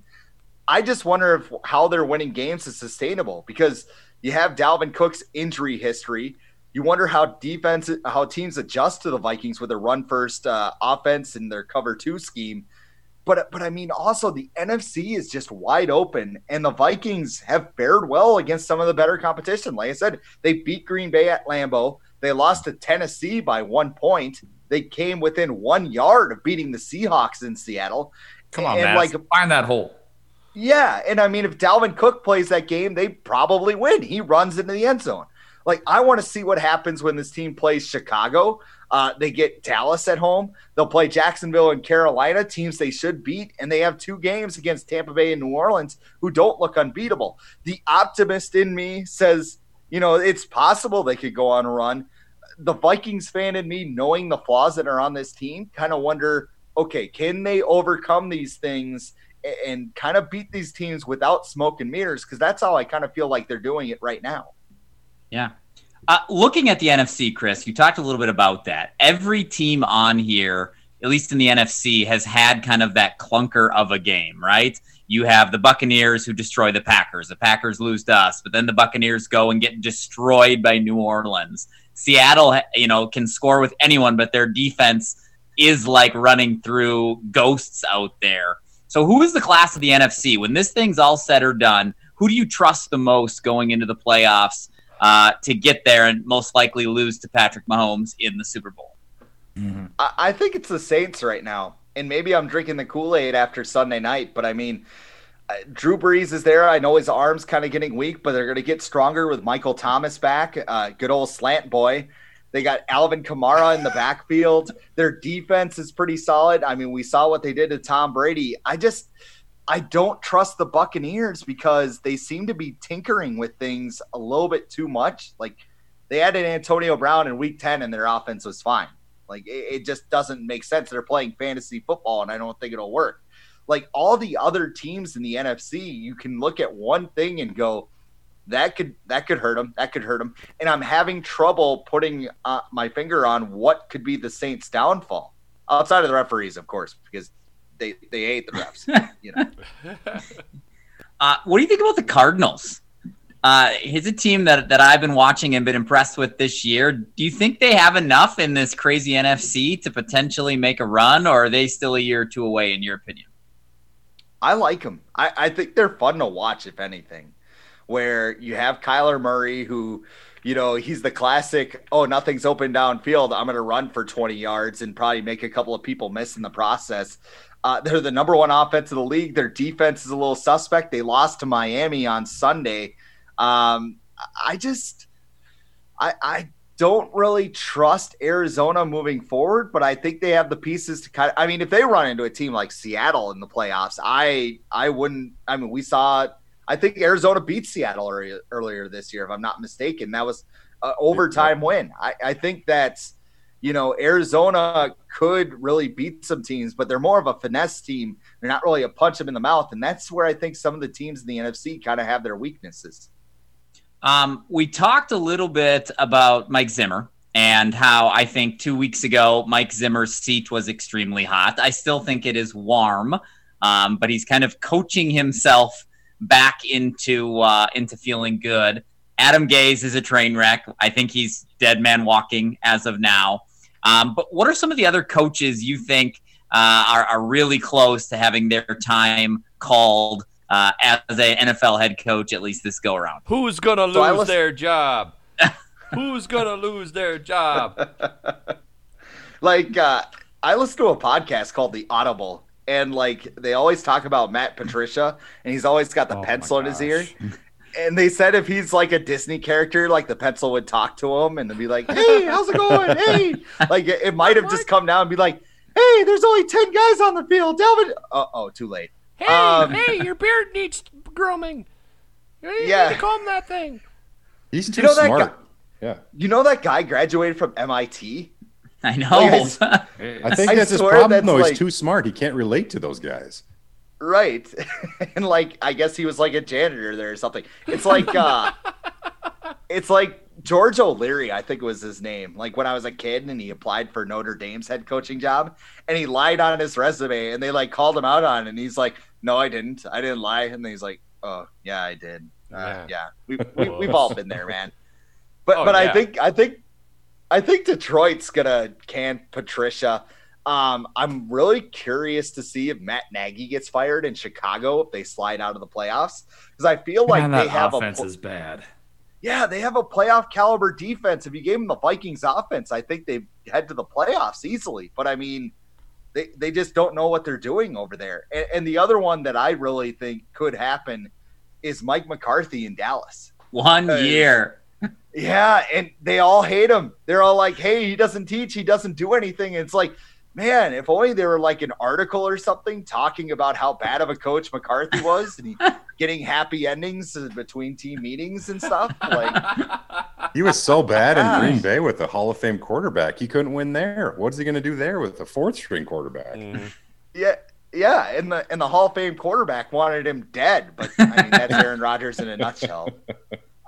[SPEAKER 14] I just wonder if how they're winning games is sustainable because you have Dalvin Cook's injury history. You wonder how defense, how teams adjust to the Vikings with their run first uh, offense and their cover two scheme. But but I mean, also the NFC is just wide open, and the Vikings have fared well against some of the better competition. Like I said, they beat Green Bay at Lambeau. They lost to Tennessee by one point. They came within one yard of beating the Seahawks in Seattle.
[SPEAKER 6] Come on, man. Like find that hole.
[SPEAKER 14] Yeah, and I mean, if Dalvin Cook plays that game, they probably win. He runs into the end zone. Like, I want to see what happens when this team plays Chicago. Uh, they get Dallas at home. They'll play Jacksonville and Carolina, teams they should beat, and they have two games against Tampa Bay and New Orleans, who don't look unbeatable. The optimist in me says, you know, it's possible they could go on a run. The Vikings fan in me, knowing the flaws that are on this team, kind of wonder, okay, can they overcome these things and kind of beat these teams without smoke and mirrors because that's how I kind of feel like they're doing it right now.
[SPEAKER 3] Yeah. Uh, looking at the NFC, Chris, you talked a little bit about that. Every team on here, at least in the NFC, has had kind of that clunker of a game, right? You have the Buccaneers who destroy the Packers. The Packers lose to us, but then the Buccaneers go and get destroyed by New Orleans. Seattle, you know, can score with anyone, but their defense is like running through ghosts out there. So, who is the class of the NFC? When this thing's all said or done, who do you trust the most going into the playoffs uh, to get there and most likely lose to Patrick Mahomes in the Super Bowl?
[SPEAKER 14] Mm-hmm. I think it's the Saints right now. And maybe I'm drinking the Kool Aid after Sunday night, but I mean, uh, Drew Brees is there. I know his arm's kind of getting weak, but they're going to get stronger with Michael Thomas back. Uh, good old slant boy. They got Alvin Kamara in the backfield. Their defense is pretty solid. I mean, we saw what they did to Tom Brady. I just I don't trust the Buccaneers because they seem to be tinkering with things a little bit too much. Like they added Antonio Brown in week 10 and their offense was fine. Like it, it just doesn't make sense. They're playing fantasy football and I don't think it'll work. Like all the other teams in the NFC, you can look at one thing and go, that could that could hurt them. That could hurt them. And I'm having trouble putting uh, my finger on what could be the Saints' downfall outside of the referees, of course, because they they hate the refs. (laughs) you know. (laughs)
[SPEAKER 3] Uh, what do you think about the Cardinals? Uh, he's a team that, that I've been watching and been impressed with this year. Do you think they have enough in this crazy NFC to potentially make a run, or are they still a year or two away, in your opinion?
[SPEAKER 14] I like them. I, I think they're fun to watch, if anything where you have Kyler Murray, who, you know, he's the classic, oh, nothing's open downfield. I'm going to run for 20 yards and probably make a couple of people miss in the process. Uh, they're the number one offense of the league. Their defense is a little suspect. They lost to Miami on Sunday. Um, I just, I, I don't really trust Arizona moving forward, but I think they have the pieces to kind of. I mean, if they run into a team like Seattle in the playoffs, I I wouldn't. I mean, we saw I think Arizona beat Seattle earlier, earlier this year, if I'm not mistaken. That was an overtime win. I, I think that's, you know, Arizona could really beat some teams, but they're more of a finesse team. They're not really a punch them in the mouth. And that's where I think some of the teams in the NFC kind of have their weaknesses.
[SPEAKER 3] Um, we talked a little bit about Mike Zimmer and how I think two weeks ago Mike Zimmer's seat was extremely hot. I still think it is warm, um, but he's kind of coaching himself back into uh, into feeling good. Adam Gase is a train wreck. I think he's dead man walking as of now. Um, but what are some of the other coaches you think uh, are, are, really close to having their time called uh, as an NFL head coach, at least this go around?
[SPEAKER 1] Who's going to lose so their job? (laughs) Who's going to lose their job? (laughs)
[SPEAKER 14] like, uh, I listened to a podcast called The Audible and like they always talk about Matt Patricia, and he's always got the oh pencil in his ear. And they said if he's like a Disney character, like the pencil would talk to him and be like, "Hey, how's it going? Hey!" (laughs) Like it, it might have just come down and be like, "Hey, there's only ten guys on the field. Delvin." Oh, oh too late.
[SPEAKER 15] Hey, um, hey, your beard needs grooming. You need yeah. to comb that thing.
[SPEAKER 11] He's too you know smart.
[SPEAKER 14] Guy, yeah. You know that guy graduated from MIT.
[SPEAKER 3] I know. Like
[SPEAKER 11] I, I, think that's his problem, that's though. Like, He's too smart. He can't relate to those guys.
[SPEAKER 14] Right. (laughs) and like, I guess he was like a janitor there or something. It's like, uh, (laughs) it's like George O'Leary, I think was his name. Like when I was a kid and he applied for Notre Dame's head coaching job and he lied on his resume and they like called him out on it. And he's like, no, I didn't. I didn't lie. And he's like, oh yeah, I did. Uh, yeah, yeah. We, (laughs) we, we've all been there, man. But oh, but yeah. I think I think I think Detroit's gonna can Patricia. Um, I'm really curious to see if Matt Nagy gets fired in Chicago if they slide out of the playoffs because I feel like
[SPEAKER 6] Man,
[SPEAKER 14] they have
[SPEAKER 6] offense
[SPEAKER 14] a
[SPEAKER 6] is bad.
[SPEAKER 14] Yeah, they have a playoff caliber defense. If you gave them the Vikings offense, I think they head to the playoffs easily. But I mean, they they just don't know what they're doing over there. And, and the other one that I really think could happen is Mike McCarthy in Dallas.
[SPEAKER 3] One year. (laughs)
[SPEAKER 14] Yeah, and they all hate him. They're all like, "Hey, he doesn't teach. He doesn't do anything." And it's like man, if only there were like an article or something talking about how bad of a coach McCarthy was and he (laughs) getting happy endings between team meetings and stuff. (laughs) Like
[SPEAKER 11] he was so bad in Green Bay with a Hall of Fame quarterback. He couldn't win there. What's he going to do there with a fourth string quarterback?
[SPEAKER 14] Mm. Yeah. Yeah, and the and the Hall of Fame quarterback wanted him dead, but I mean that's (laughs) Aaron Rodgers in a nutshell.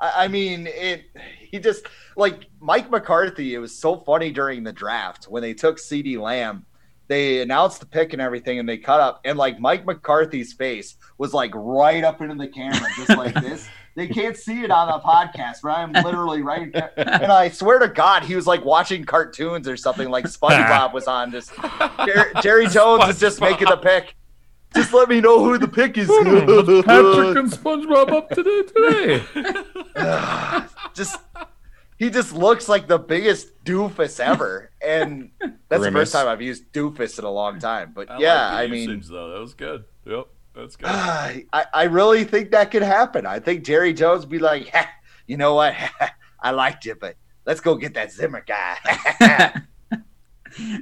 [SPEAKER 14] I, I mean, it. He just like Mike McCarthy. It was so funny during the draft when they took CeeDee Lamb. They announced the pick and everything, and they cut up, and like Mike McCarthy's face was like right up into the camera, just like this. (laughs) They can't see it on the podcast, but I'm literally right. there. And I swear to God, he was like watching cartoons or something. Like (laughs) SpongeBob was on. Just Jerry, Jerry (laughs) Jones is just making the pick. Just let me know who the pick is. (laughs)
[SPEAKER 6] Patrick and SpongeBob up today
[SPEAKER 14] today. (sighs) just he just looks like the biggest doofus ever, and that's Grimace. the first time I've used doofus in a long time. But I yeah, like I mean, it seems
[SPEAKER 1] though that was good. Yep, that's good.
[SPEAKER 14] Uh, (sighs) I I really think that could happen. I think Jerry Jones be like, you know what, (laughs) I liked it, but let's go get that Zimmer guy. (laughs)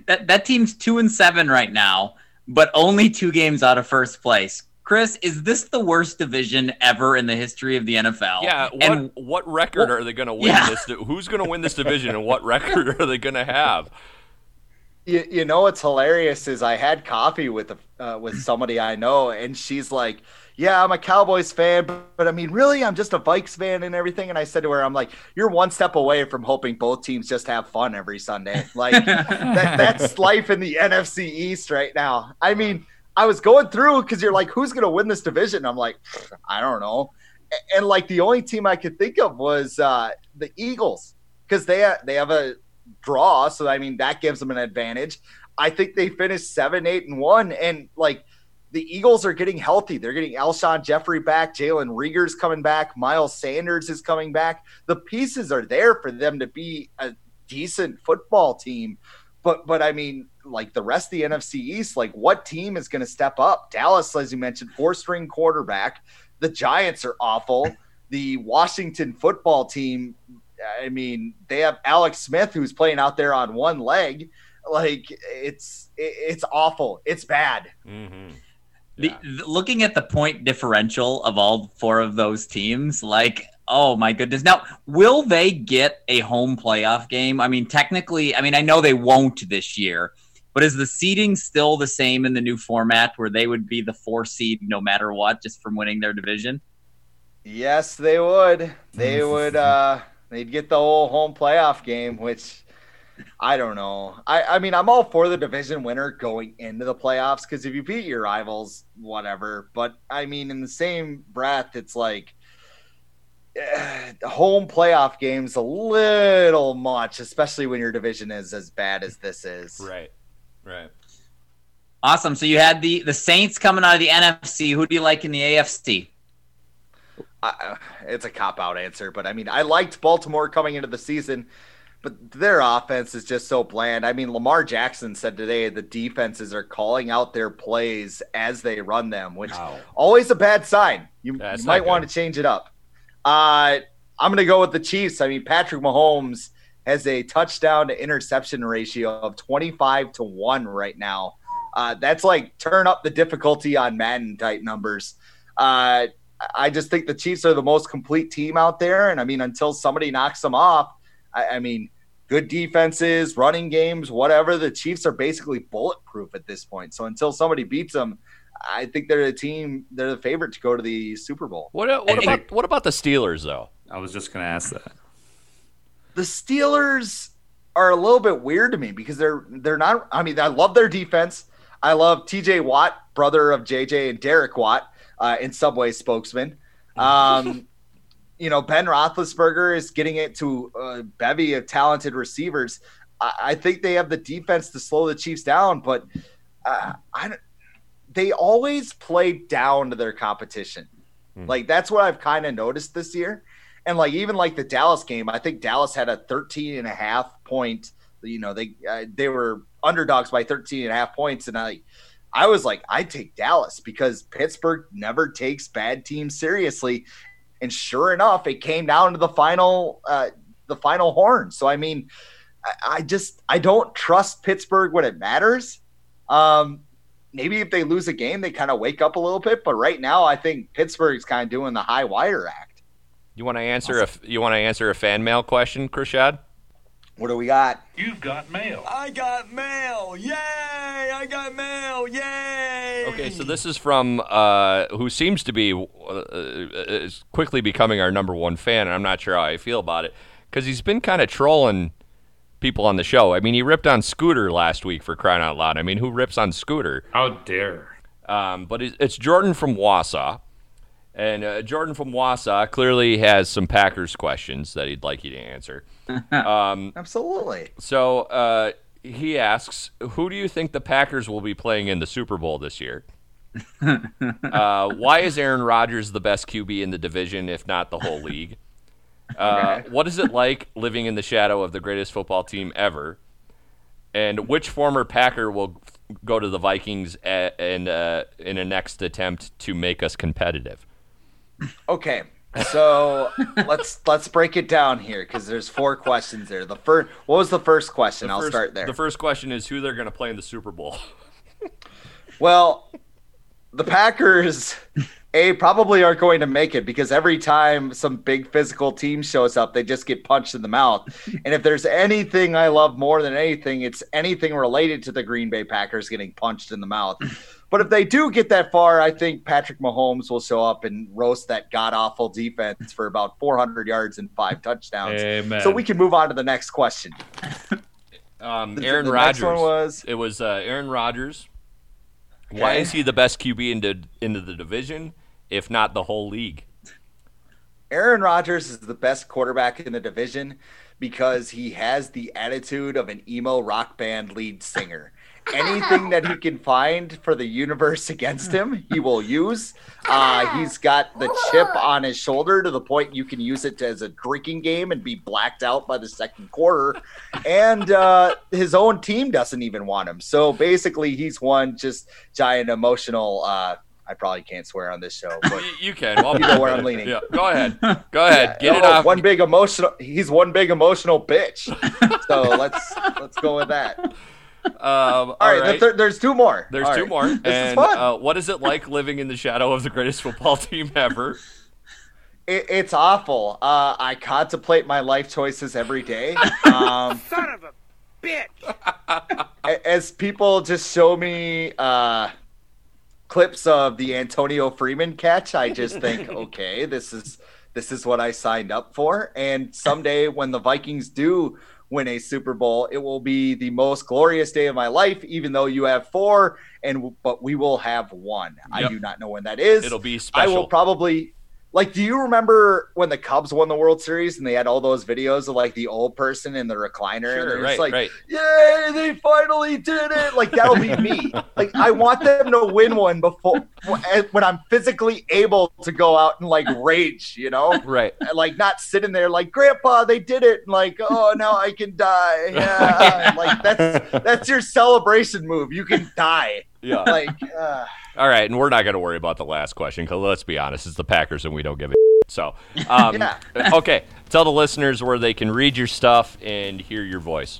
[SPEAKER 3] that that team's two and seven right now but only two games out of first place. Chris, is this the worst division ever in the history of the NFL?
[SPEAKER 1] Yeah. What, and, what record are they going to win yeah. this? Who's going to win this division, and what record are they going to have?
[SPEAKER 14] You, you know what's hilarious is I had coffee with uh, with somebody I know, and she's like, "Yeah, I'm a Cowboys fan, but, but I mean, really, I'm just a Vikes fan and everything." And I said to her, "I'm like, you're one step away from hoping both teams just have fun every Sunday. Like (laughs) that, that's life in the NFC East right now. I mean." I was going through because you're like, who's going to win this division? I'm like, I don't know. And, like the only team I could think of was uh, the Eagles because they ha- they have a draw, so I mean that gives them an advantage. I think they finished seven, eight, and one, and like the Eagles are getting healthy. They're getting Alshon Jeffery back. Jalen Reagor's coming back. Miles Sanders is coming back. The pieces are there for them to be a decent football team. But but I mean, like the rest of the NFC East, like what team is going to step up? Dallas, as you mentioned, four string quarterback. The Giants are awful. The Washington football team, I mean, they have Alex Smith who's playing out there on one leg. Like it's it's awful. It's bad.
[SPEAKER 3] Mm-hmm. Yeah. The, looking at the point differential of all four of those teams, like Oh my goodness. Now, will they get a home playoff game? I mean, technically, I mean, I know they won't this year, but is the seeding still the same in the new format where they would be the four seed no matter what, just from winning their division?
[SPEAKER 14] Yes, they would. They would uh they'd get the whole home playoff game, which I don't know. I, I mean, I'm all for the division winner going into the playoffs because if you beat your rivals, whatever. But I mean, in the same breath, it's like home playoff games a little much, especially when your division is as bad as this is.
[SPEAKER 1] Right. Right.
[SPEAKER 3] Awesome. So you had the the Saints coming out of the NFC. Who do you like in the AFC?
[SPEAKER 14] Uh, it's a cop out answer, but I mean, I liked Baltimore coming into the season, but their offense is just so bland. I mean, Lamar Jackson said today the defenses are calling out their plays as they run them, which wow. always a bad sign. You, you might want to change it up. Uh, I'm going to go with the Chiefs. I mean, Patrick Mahomes has a touchdown to interception ratio of 25 to 1 right now. Uh, that's like turn up the difficulty on Madden type numbers. Uh, I just think the Chiefs are the most complete team out there. And I mean, until somebody knocks them off, I, I mean, good defenses, running games, whatever, the Chiefs are basically bulletproof at this point. So until somebody beats them, I think they're a team. They're the favorite to go to the Super Bowl.
[SPEAKER 1] What, what about what about the Steelers though?
[SPEAKER 6] I was just going to ask that.
[SPEAKER 14] The Steelers are a little bit weird to me because they're they're not. I mean, I love their defense. I love TJ Watt, brother of JJ and Derek Watt, uh, in Subway spokesman. Um, (laughs) you know, Ben Roethlisberger is getting it to a bevy of talented receivers. I, I think they have the defense to slow the Chiefs down, but uh, I, they always play down to their competition. Hmm. Like that's what I've kind of noticed this year. And like even like the Dallas game, I think Dallas had a 13 and a half point, you know, they uh, they were underdogs by 13 and a half points and I I was like I take Dallas because Pittsburgh never takes bad teams seriously. And sure enough, it came down to the final uh the final horn. So I mean, I, I just I don't trust Pittsburgh when it matters. Um maybe if they lose a game, they kind of wake up a little bit. But right now, I think Pittsburgh's kind of doing the high wire act.
[SPEAKER 1] You want to answer awesome. a you want to answer a fan mail question, Chris Schad?
[SPEAKER 14] What do we got?
[SPEAKER 2] You've got mail.
[SPEAKER 16] I got mail. Yay! I got mail. Yay!
[SPEAKER 1] Okay, so this is from uh, who seems to be uh, uh quickly becoming our number one fan, and I'm not sure how I feel about it because he's been kind of trolling people on the show. I mean, he ripped on Scooter last week for crying out loud. I mean, who rips on Scooter?
[SPEAKER 6] How dare!
[SPEAKER 1] Um, but it's Jordan from Wausau. And uh, Jordan from Wausau clearly has some Packers questions that he'd like you to answer. (laughs)
[SPEAKER 14] Um, Absolutely.
[SPEAKER 1] So uh, he asks, "Who do you think the Packers will be playing in the Super Bowl this year?" (laughs) uh, why is Aaron Rodgers the best QB in the division, if not the whole league? Uh, okay. What is it like living in the shadow of the greatest football team ever? And which former Packer will go to the Vikings at, and uh, in a next attempt to make us competitive?
[SPEAKER 14] Okay, so let's let's break it down here because there's four questions there. The first, what was the first question?
[SPEAKER 1] The
[SPEAKER 14] I'll
[SPEAKER 1] first,
[SPEAKER 14] start there.
[SPEAKER 1] The first question is who they're going to play in the Super Bowl. (laughs)
[SPEAKER 14] well, the Packers a probably aren't going to make it because every time some big physical team shows up, they just get punched in the mouth. and if there's anything I love more than anything, it's anything related to the Green Bay Packers getting punched in the mouth. But if they do get that far, I think Patrick Mahomes will show up and roast that god awful defense for about 400 yards and five touchdowns.
[SPEAKER 6] Amen.
[SPEAKER 14] So we can move on to the next question. (laughs)
[SPEAKER 1] Um, Aaron Rodgers. was it was uh, Aaron Rodgers Okay. Why is he the best QB into into the division, if not the whole league?
[SPEAKER 14] Aaron Rodgers is the best quarterback in the division because he has the attitude of an emo rock band lead singer anything that he can find for the universe against him, he will use. Uh, he's got the chip on his shoulder to the point you can use it as a drinking game and be blacked out by the second quarter. And uh, his own team doesn't even want him. So basically, he's one just giant emotional. Uh, I probably can't swear on this show, but
[SPEAKER 1] you, can. Well,
[SPEAKER 14] you know where I'm leaning.
[SPEAKER 1] Yeah, go ahead. Go ahead. Yeah, Get it off.
[SPEAKER 14] One big emotional. He's one big emotional bitch. So let's let's go with that.
[SPEAKER 1] Um, all, (laughs)
[SPEAKER 14] all right, right. The there's two more.
[SPEAKER 1] There's
[SPEAKER 14] all
[SPEAKER 1] two
[SPEAKER 14] right.
[SPEAKER 1] more. (laughs)
[SPEAKER 14] This
[SPEAKER 1] and,
[SPEAKER 14] is fun.
[SPEAKER 1] Uh, what is it like living in the shadow of the greatest football (laughs) team ever?
[SPEAKER 14] It, it's awful. Uh, I contemplate my life choices every day. Um,
[SPEAKER 15] Son of a bitch!
[SPEAKER 14] as people just show me uh, clips of the Antonio Freeman catch, I just think, okay, this is this is what I signed up for. And someday when the Vikings do win a Super Bowl. It will be the most glorious day of my life, even though you have four, and but we will have one. Yep. I do not know when that is.
[SPEAKER 1] It'll be special.
[SPEAKER 14] I will probably like, do you remember when the Cubs won the World Series and they had all those videos of like the old person in the recliner?
[SPEAKER 1] Sure,
[SPEAKER 14] and
[SPEAKER 1] right,
[SPEAKER 14] like,
[SPEAKER 1] right.
[SPEAKER 14] Yay, they finally did it. Like, that'll be me. (laughs) like, I want them to win one before when I'm physically able to go out and like rage, you know?
[SPEAKER 1] Right.
[SPEAKER 14] And, like, not sitting there like, Grandpa, they did it. And like, oh, now I can die. (laughs) Yeah. like, that's that's your celebration move. You can die.
[SPEAKER 1] Yeah.
[SPEAKER 14] Like, uh,
[SPEAKER 1] all right, and we're not going to worry about the last question because let's be honest, it's the Packers and we don't give a so. (laughs) Um,
[SPEAKER 14] yeah. (laughs)
[SPEAKER 1] okay, tell the listeners where they can read your stuff and hear your voice.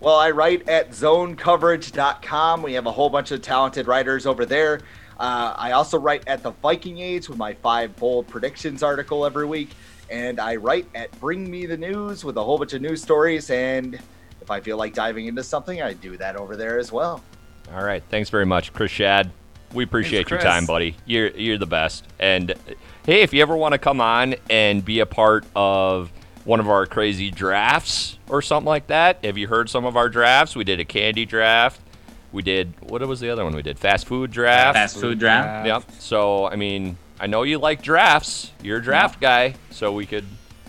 [SPEAKER 14] Well, I write at zonecoverage.com. We have a whole bunch of talented writers over there. Uh, I also write at the Viking Age with my five bold predictions article every week. And I write at Bring Me the News with a whole bunch of news stories. And if I feel like diving into something, I do that over there as well.
[SPEAKER 1] All right. Thanks very much, Chris Schad. We appreciate
[SPEAKER 6] Thanks,
[SPEAKER 1] your time, buddy. You're you're the best. And hey, if you ever want to come on and be a part of one of our crazy drafts or something like that, have you heard some of our drafts? We did a candy draft. We did what was the other one we did? Fast food draft.
[SPEAKER 3] Fast food draft.
[SPEAKER 1] Yep. So I mean, I know you like drafts. You're a draft guy, so we could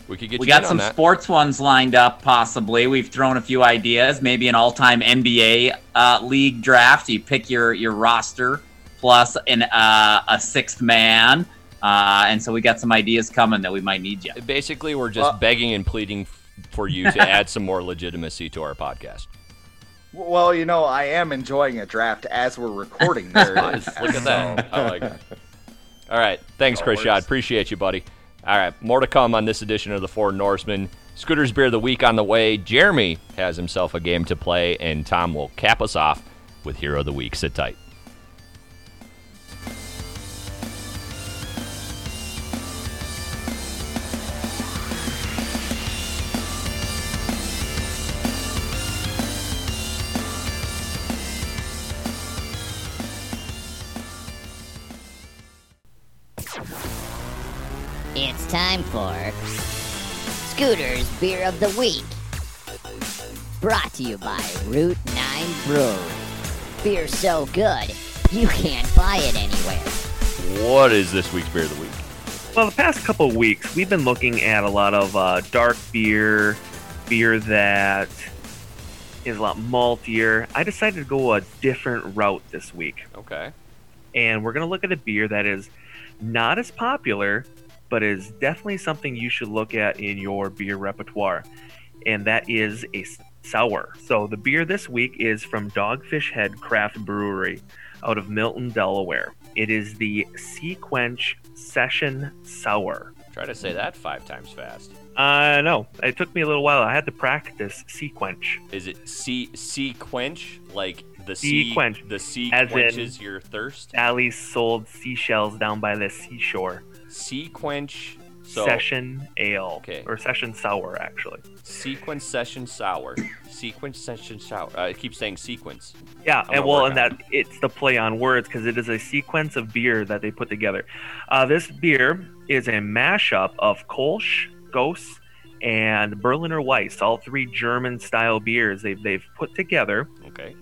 [SPEAKER 1] we could get
[SPEAKER 3] We
[SPEAKER 1] you in
[SPEAKER 3] got
[SPEAKER 1] on
[SPEAKER 3] some
[SPEAKER 1] that.
[SPEAKER 3] sports ones lined up, possibly. We've thrown a few ideas, maybe an all-time NBA uh, league draft. You pick your your roster plus an uh, a sixth man, uh, and so we got some ideas coming that we might need you.
[SPEAKER 1] Basically, we're just begging and pleading f- for you to (laughs) add some more legitimacy to our podcast.
[SPEAKER 14] Well, you know, I am enjoying a draft as we're recording (laughs) this.
[SPEAKER 1] Nice. Look at that. I like it. All right. Thanks, Chris Schad. Appreciate you, buddy. All right. More to come on this edition of the Four Norsemen. Scooter's Beer of the Week on the way. Jeremy has himself a game to play, and Tom will cap us off with Hero of the Week. Sit tight.
[SPEAKER 9] Time for Scooter's Beer of the Week. Brought to you by Route 9 Brewery. Beer so good, you can't buy it anywhere.
[SPEAKER 1] What is this week's Beer of the Week?
[SPEAKER 17] Well, the past couple of weeks, we've been looking at a lot of uh, dark beer, beer that is a lot maltier. I decided to go a different route this week.
[SPEAKER 1] Okay.
[SPEAKER 17] And we're going to look at a beer that is not as popular, but is definitely something you should look at in your beer repertoire. And that is a sour. So the beer this week is from Dogfish Head Craft Brewery out of Milton, Delaware. It is the Sea Quench Session Sour.
[SPEAKER 1] Try to say that five times fast.
[SPEAKER 17] Uh, no, it took me a little while. I had to practice Sea Quench.
[SPEAKER 1] Is it sea sea quench like the
[SPEAKER 17] Sea
[SPEAKER 1] sea
[SPEAKER 17] quench,
[SPEAKER 1] the sea
[SPEAKER 17] as in-
[SPEAKER 1] quenches your thirst?
[SPEAKER 17] Sally sold seashells down by the seashore.
[SPEAKER 1] Sea quench so
[SPEAKER 17] Session Ale.
[SPEAKER 1] Okay.
[SPEAKER 17] Or Session Sour, actually.
[SPEAKER 1] sequence session sour. sequence session sour. Uh, I keep saying sequence.
[SPEAKER 17] Yeah,
[SPEAKER 1] I'm
[SPEAKER 17] and well, and that it's the play on words because it is a sequence of beer that they put together. Uh, this beer is a mashup of Kolsch, Gose, and Berliner Weisse, all three German-style beers they've they've put together.
[SPEAKER 1] Okay.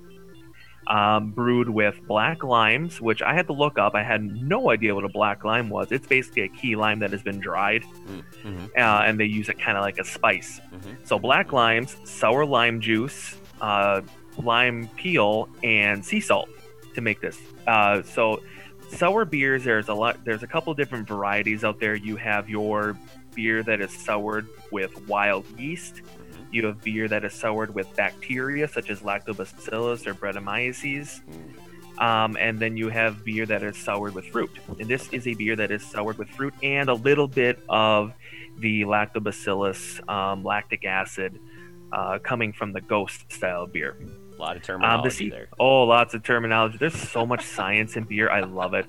[SPEAKER 17] Um, brewed with black limes, which I had to look up. I had no idea what a black lime was. It's basically a key lime that has been dried,
[SPEAKER 1] Mm-hmm.
[SPEAKER 17] uh, and they use it kind of like a spice. So black limes, sour lime juice, uh, lime peel, and sea salt to make this. Uh, so sour beers, there's a lot. There's a couple different varieties out there. You have your beer that is soured with wild yeast. You have beer that is soured with bacteria such as lactobacillus or Brettanomyces. Um, and then you have beer that is soured with fruit. And this is a beer that is soured with fruit and a little bit of the lactobacillus, um, lactic acid uh, coming from the Gose style beer.
[SPEAKER 1] A lot of
[SPEAKER 17] Um, the
[SPEAKER 1] terminology
[SPEAKER 17] sea-
[SPEAKER 1] there.
[SPEAKER 17] Oh, lots of terminology. There's so much science in beer. I love it.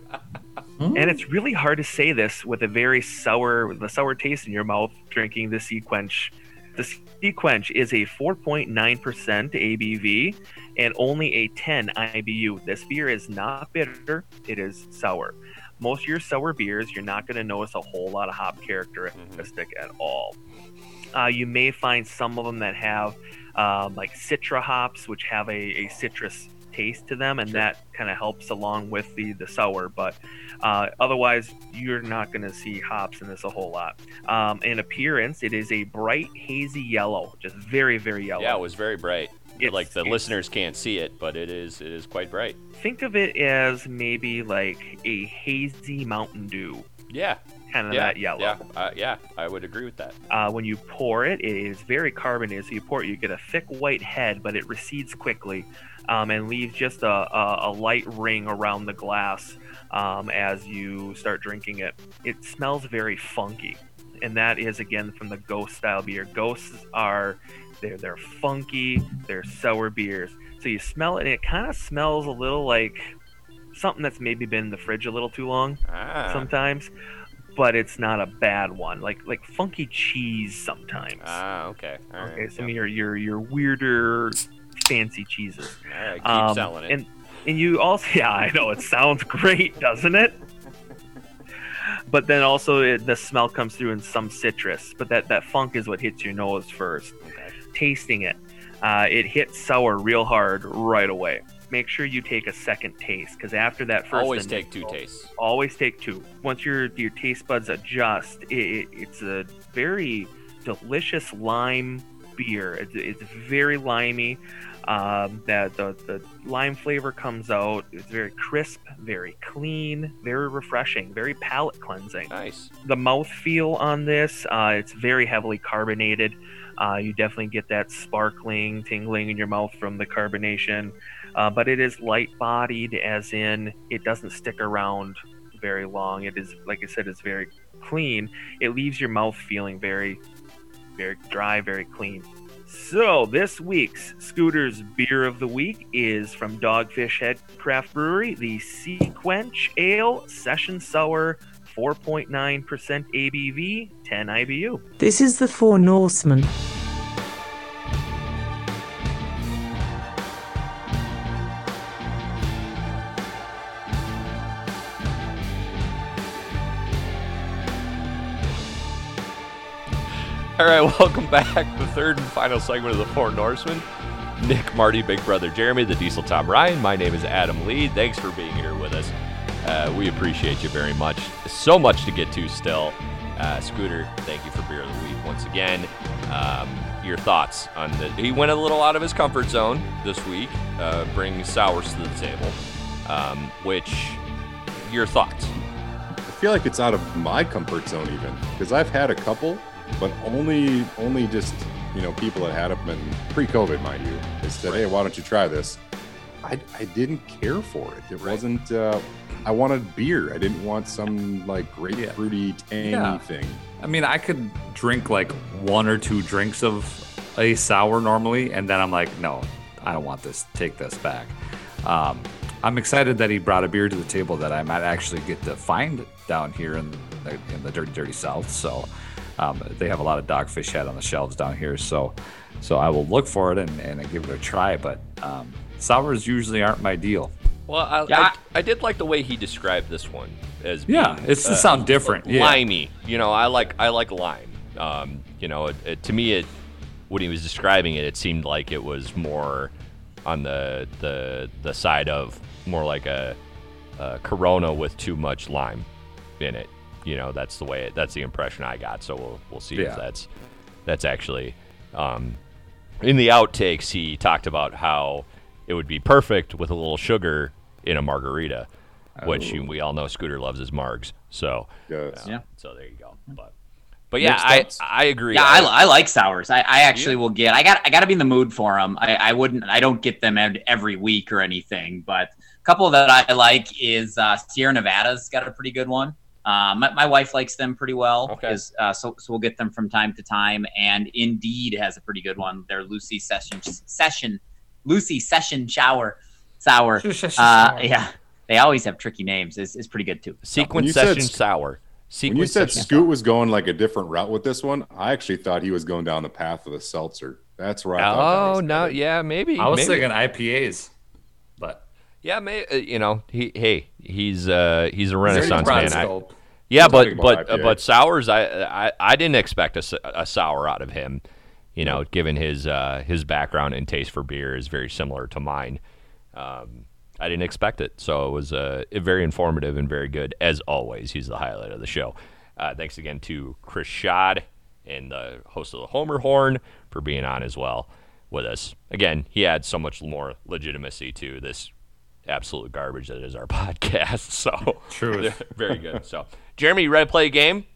[SPEAKER 17] And it's really hard to say this with a very sour, with a sour taste in your mouth, drinking the Sea Quench. The Sea Quench is a 4.9% ABV and only a 10 IBU. This beer is not bitter, it is sour. Most of your sour beers, you're not going to notice a whole lot of hop characteristic at all. Uh, you may find some of them that have um, like citra hops, which have a, a citrus taste to them, and that kind of helps along with the the sour. But uh, otherwise, you're not going to see hops in this a whole lot. Um, in appearance, it is a bright hazy yellow, just very very yellow.
[SPEAKER 1] Yeah, it was very bright.
[SPEAKER 17] It's-
[SPEAKER 1] like the listeners can't see it, but it is it is quite bright.
[SPEAKER 17] Think of it as maybe like a hazy Mountain Dew.
[SPEAKER 1] Yeah.
[SPEAKER 17] Kind of
[SPEAKER 1] yeah,
[SPEAKER 17] that yellow.
[SPEAKER 1] Yeah, uh, yeah, I would agree with that.
[SPEAKER 17] Uh, when you pour it, it is very carbonated. So you pour it, you get a thick white head, but it recedes quickly um, and leaves just a, a, a light ring around the glass um, as you start drinking it. It smells very funky, and that is again from the Gose style beer. Goses are they're they're funky, they're sour beers. So you smell it, and it kind of smells a little like something that's maybe been in the fridge a little too long
[SPEAKER 1] Ah.
[SPEAKER 17] sometimes but it's not a bad one. Like like funky cheese sometimes.
[SPEAKER 1] Ah, okay. All right.
[SPEAKER 17] okay, some of your your your weirder fancy cheeses.
[SPEAKER 1] Right, keep
[SPEAKER 17] Um,
[SPEAKER 1] selling it.
[SPEAKER 17] And and you also (laughs) yeah, I know it sounds great, doesn't it? But then also it, the smell comes through in some citrus, but that that funk is what hits your nose first. Tasting it, uh, it hits sour real hard right away. make sure you take a second taste because after that first,
[SPEAKER 1] Always take two tastes.
[SPEAKER 17] Always take two. Once your your taste buds adjust, it, it, it's a very delicious lime beer. It's, it's very limey. Um, that the, the lime flavor comes out. It's very crisp, very clean, very refreshing, very palate cleansing.
[SPEAKER 1] Nice.
[SPEAKER 17] The mouth feel on this, uh, it's very heavily carbonated. Uh, you definitely get that sparkling, tingling in your mouth from the carbonation. Uh, but it is light bodied, as in it doesn't stick around very long. It is, like I said, it's very clean. It leaves your mouth feeling very, very dry, very clean. So, this week's Scooter's Beer of the Week is from Dogfish Head Craft Brewery, the Sea Quench Ale Session Sour, 4.9% ABV, 10 IBU.
[SPEAKER 8] This is the Four Norsemen.
[SPEAKER 1] All right, (laughs) welcome back. The third and final segment of the Four Norsemen. Nick, Marty, Big Brother Jeremy, the Diesel Tom Ryan. My name is Adam Lee. Thanks for being here with us. Uh, we appreciate you very much. So much to get to still. Uh, Scooter, thank you for Beer of the Week once again. Um, your thoughts on the. He went a little out of his comfort zone this week, uh, bringing sours to the table. Um, which, your thoughts?
[SPEAKER 11] I feel like it's out of my comfort zone even because I've had a couple, but only only just you know people that had them in pre-COVID, mind you. They said, "Hey, why don't you try this?" I, I didn't care for it. It wasn't. Uh, I wanted beer. I didn't want some like grapefruity, tangy
[SPEAKER 6] Yeah.
[SPEAKER 11] thing.
[SPEAKER 6] I mean, I could drink like one or two drinks of a sour normally, and then I'm like, no, I don't want this. Take this back. Um, I'm excited that he brought a beer to the table that I might actually get to find down here in the, in the dirty, dirty south. So um, they have a lot of dogfish head on the shelves down here. So so I will look for it and, and give it a try. But um, sours usually aren't my deal.
[SPEAKER 1] Well, I,
[SPEAKER 6] Yeah.
[SPEAKER 1] I, I did like the way he described this one as
[SPEAKER 6] Yeah,
[SPEAKER 1] being,
[SPEAKER 6] it's to sound different, yeah.
[SPEAKER 1] limey. You know, I like I like lime. Um, you know, it, it, to me, it when he was describing it, it seemed like it was more on the the the side of more like a, a Corona with too much lime in it. You know, that's the way it, that's the impression I got. So we'll we'll see if that's that's actually um, in the outtakes. He talked about how it would be perfect with a little sugar in a margarita, which
[SPEAKER 6] Oh.
[SPEAKER 1] you- we all know Scooter loves his margs. So
[SPEAKER 11] Yes.
[SPEAKER 1] uh,
[SPEAKER 3] Yeah.
[SPEAKER 1] So there you go. But but yeah, I I agree.
[SPEAKER 3] Yeah, I, I like sours. I, I actually will get. I got. I got to be in the mood for them. I, I wouldn't. I don't get them every week or anything. But a couple that I like is uh, Sierra Nevada's got a pretty good one. Uh, my, my wife likes them pretty well.
[SPEAKER 1] Okay.
[SPEAKER 3] Uh, so so we'll get them from time to time. And Indeed has a pretty good one. Their Lucy Session Session Lucy Session Shower Sour. Uh, yeah, they always have tricky names. Is is pretty good too.
[SPEAKER 1] Sequence
[SPEAKER 11] you said
[SPEAKER 1] session
[SPEAKER 11] sc-
[SPEAKER 1] sour.
[SPEAKER 11] When you said
[SPEAKER 1] session
[SPEAKER 11] Scoot was going like a different route with this one, I actually thought he was going down the path of the seltzer. That's where I thought. that
[SPEAKER 1] Oh no, yeah, maybe.
[SPEAKER 6] I was
[SPEAKER 1] maybe.
[SPEAKER 6] thinking IPAs, but
[SPEAKER 1] Yeah, may, uh, you know, he hey, he's uh he's a renaissance
[SPEAKER 6] broad
[SPEAKER 1] man. I, yeah, but but uh, but sours, I, I I didn't expect a sour out of him. You know, given his uh his background and taste for beer is very similar to mine. Um, I didn't expect it, so it was uh very informative and very good as always. He's the highlight of the show. Uh, thanks again to Chris Schad and the host of the Homer Horn for being on as well with us. Again, he adds so much more legitimacy to this absolute garbage that is our (laughs) podcast. So
[SPEAKER 6] true, (laughs) (laughs)
[SPEAKER 1] very good. So Jeremy, you ready to play a game?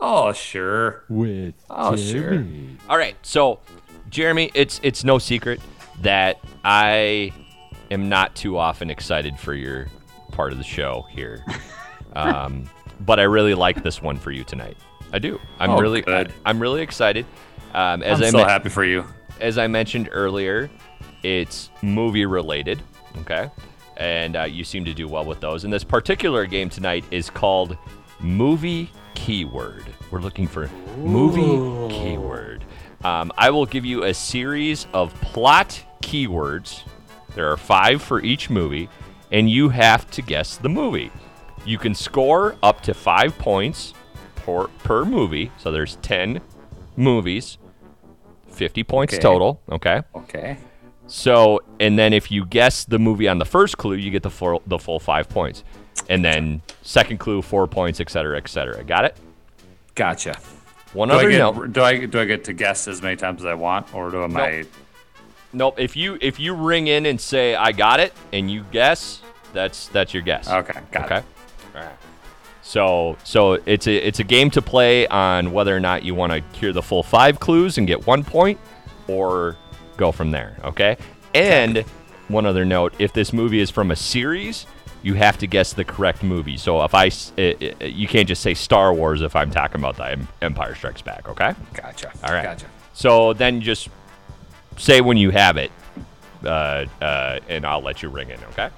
[SPEAKER 6] oh sure.
[SPEAKER 7] With
[SPEAKER 6] Oh sure.
[SPEAKER 1] All right. So Jeremy, it's it's no secret that I am not too often excited for your part of the show here. Um, but I really like this one for you tonight. I do. I'm
[SPEAKER 6] Oh,
[SPEAKER 1] really
[SPEAKER 6] good.
[SPEAKER 1] I, am really excited. Um, as
[SPEAKER 6] I'm
[SPEAKER 1] I
[SPEAKER 6] so
[SPEAKER 1] men-
[SPEAKER 6] happy for you.
[SPEAKER 1] as I mentioned earlier, it's movie related. Okay. And uh, you seem to do well with those. And this particular game tonight is called Movie Keyword. We're looking for movie keyword. Um, I will give you a series of plot keywords. There are five for each movie, and you have to guess the movie. You can score up to five points per, per movie. So there's 10 movies, 50 points
[SPEAKER 6] Okay.
[SPEAKER 1] total. Okay.
[SPEAKER 6] Okay.
[SPEAKER 1] So, and then if you guess the movie on the first clue, you get the full the full five points, and then second clue four points, et cetera, et cetera. Got it?
[SPEAKER 6] Gotcha.
[SPEAKER 1] One
[SPEAKER 6] do
[SPEAKER 1] other
[SPEAKER 6] I get,
[SPEAKER 1] note.
[SPEAKER 6] Do I do I get to guess as many times as I want, or do am I?
[SPEAKER 1] Nope. If you if you ring in and say I got it, and you guess, that's that's your guess.
[SPEAKER 6] Okay, got
[SPEAKER 1] okay. All right. So so it's a it's a game to play on whether or not you want to hear the full five clues and get one point, or go from there. Okay. And one other note: if this movie is from a series, you have to guess the correct movie. So if I s- i- i- you can't just say Star Wars if I'm talking about the Empire Strikes Back. Okay.
[SPEAKER 6] Gotcha.
[SPEAKER 1] All right.
[SPEAKER 6] Gotcha.
[SPEAKER 1] So then just say when you have it, uh, uh, and I'll let you ring in. Okay.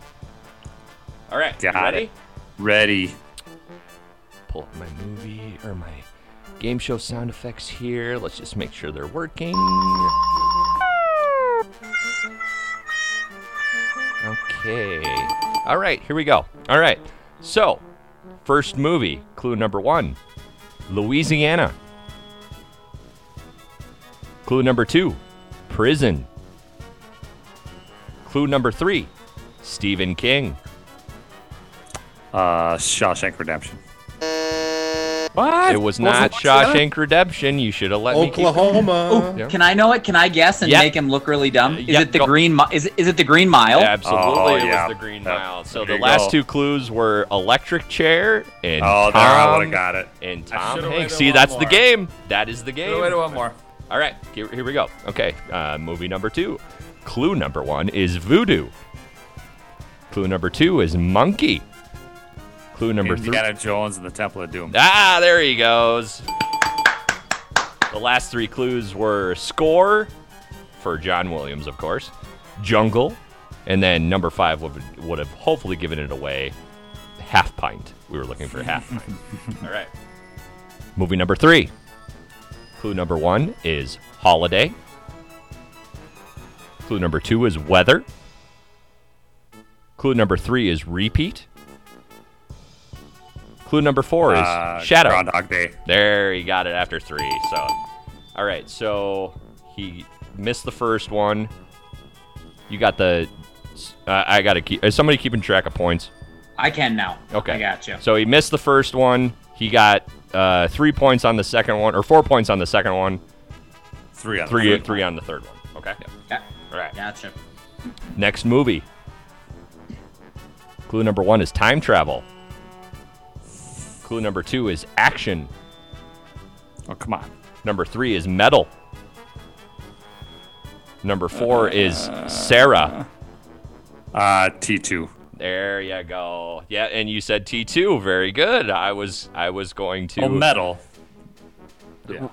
[SPEAKER 1] All right.
[SPEAKER 6] Got
[SPEAKER 1] ready?
[SPEAKER 6] it. Ready.
[SPEAKER 1] Pull up my movie or my game show sound effects here. Let's just make sure they're working. Okay. All right, here we go. All right. So, first movie, clue number one Louisiana. Clue number two, prison. Clue number three, Stephen King.
[SPEAKER 6] Uh, Shawshank Redemption. What?
[SPEAKER 1] It was not Shawshank Redemption. You should have let me. keep-
[SPEAKER 11] Oklahoma.
[SPEAKER 1] Yeah.
[SPEAKER 3] Can I know it? Can I guess and
[SPEAKER 1] Yep.
[SPEAKER 3] make him look really dumb? Is
[SPEAKER 1] Yep,
[SPEAKER 3] it the
[SPEAKER 1] go.
[SPEAKER 3] green? Mi- is it, is it the Green Mile?
[SPEAKER 1] Absolutely,
[SPEAKER 6] Oh,
[SPEAKER 1] it
[SPEAKER 6] yeah.
[SPEAKER 1] was the Green
[SPEAKER 6] Yep.
[SPEAKER 1] Mile. So
[SPEAKER 6] There
[SPEAKER 1] the last
[SPEAKER 6] go.
[SPEAKER 1] two clues were electric chair and
[SPEAKER 6] Oh,
[SPEAKER 1] Tom,
[SPEAKER 6] there I would have got it.
[SPEAKER 1] and Tom Hanks. See,
[SPEAKER 6] one
[SPEAKER 1] that's the game. That is the game.
[SPEAKER 6] Wait, one more.
[SPEAKER 1] All right, here, here we go. Okay, uh, movie number two. Clue number one is voodoo. Clue number two is monkey. Clue number three.
[SPEAKER 6] Indiana Jones and the Temple of Doom.
[SPEAKER 1] Ah, there he goes. The last three clues were score for John Williams, of course, jungle, and then number five would, would have hopefully given it away. Half pint. We were looking for half (laughs) pint. All right. Movie number three. Clue number one is holiday. Clue number two is weather. Clue number three is repeat. Clue number four is
[SPEAKER 6] Uh,
[SPEAKER 1] shadow.
[SPEAKER 6] Groundhog Day.
[SPEAKER 1] There, he got it after three. So, all right. So he missed the first one. You got the. Uh, I got to keep. Is somebody keeping track of points?
[SPEAKER 3] I can now.
[SPEAKER 1] Okay.
[SPEAKER 3] I got you.
[SPEAKER 1] So he missed the first one. He got uh, three points on the second one, or four points on the second one.
[SPEAKER 6] Three on the
[SPEAKER 1] three,
[SPEAKER 6] third
[SPEAKER 1] three on the third one. Okay.
[SPEAKER 3] Yeah.
[SPEAKER 1] All right.
[SPEAKER 3] Gotcha.
[SPEAKER 1] Next movie. Clue number one is time travel. Clue number two is action.
[SPEAKER 6] Oh, come on.
[SPEAKER 1] Number three is metal. Number four is Sarah.
[SPEAKER 6] Uh, T2.
[SPEAKER 1] There you go. Yeah, and you said T two. Very good. I was I was going to
[SPEAKER 6] Oh, metal.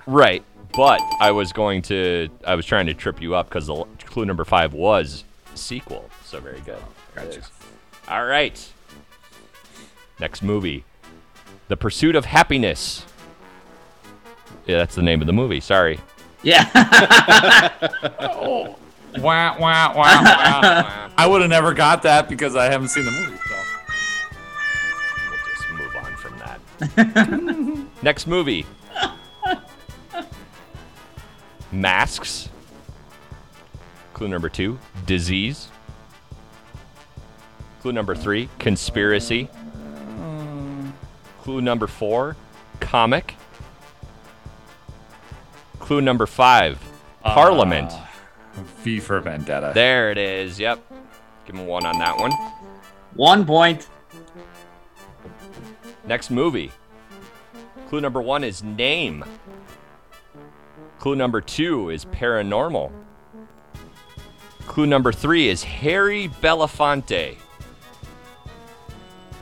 [SPEAKER 1] right, but I was going to I was trying to trip you up because the clue number five was sequel. So very good. Gotcha. All right. Next movie, The Pursuit of Happiness. Yeah, that's the name of the movie. Sorry.
[SPEAKER 3] Yeah. (laughs)
[SPEAKER 6] oh. Wah, wah, wah, wah. I would have never got that because I haven't seen the movie. So.
[SPEAKER 1] We'll just move on from that. (laughs) Next movie. Masks. Clue number two, disease. Clue number three, conspiracy. Clue number four, comic. Clue number five, parliament.
[SPEAKER 6] Uh, V for Vendetta.
[SPEAKER 1] There it is. Yep. Give him one on that one.
[SPEAKER 3] One point.
[SPEAKER 1] Next movie. Clue number one is name. Clue number two is paranormal. Clue number three is Harry Belafonte.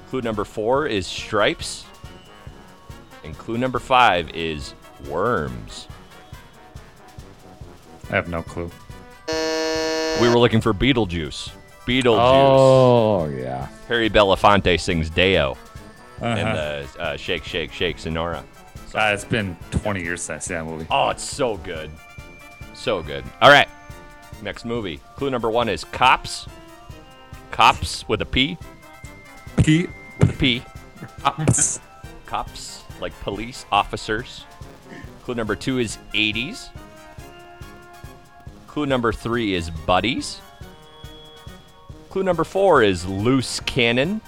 [SPEAKER 1] Clue number four is stripes. And clue number five is worms.
[SPEAKER 6] I have no clue.
[SPEAKER 1] We were looking for Beetlejuice. Beetlejuice.
[SPEAKER 6] Oh, yeah.
[SPEAKER 1] Harry Belafonte sings Day-O in
[SPEAKER 6] Uh-huh.
[SPEAKER 1] the uh, Shake, Shake, Shake Senora.
[SPEAKER 6] Uh, it's been 20 years since I seen that movie.
[SPEAKER 1] Oh, it's so good. So good. All right. Next movie. Clue number one is Cops. Cops with a P.
[SPEAKER 6] P.
[SPEAKER 1] With a P.
[SPEAKER 6] Cops.
[SPEAKER 1] Cops, like police officers. Clue number two is 80s. Clue number three is buddies. Clue number four is loose cannon.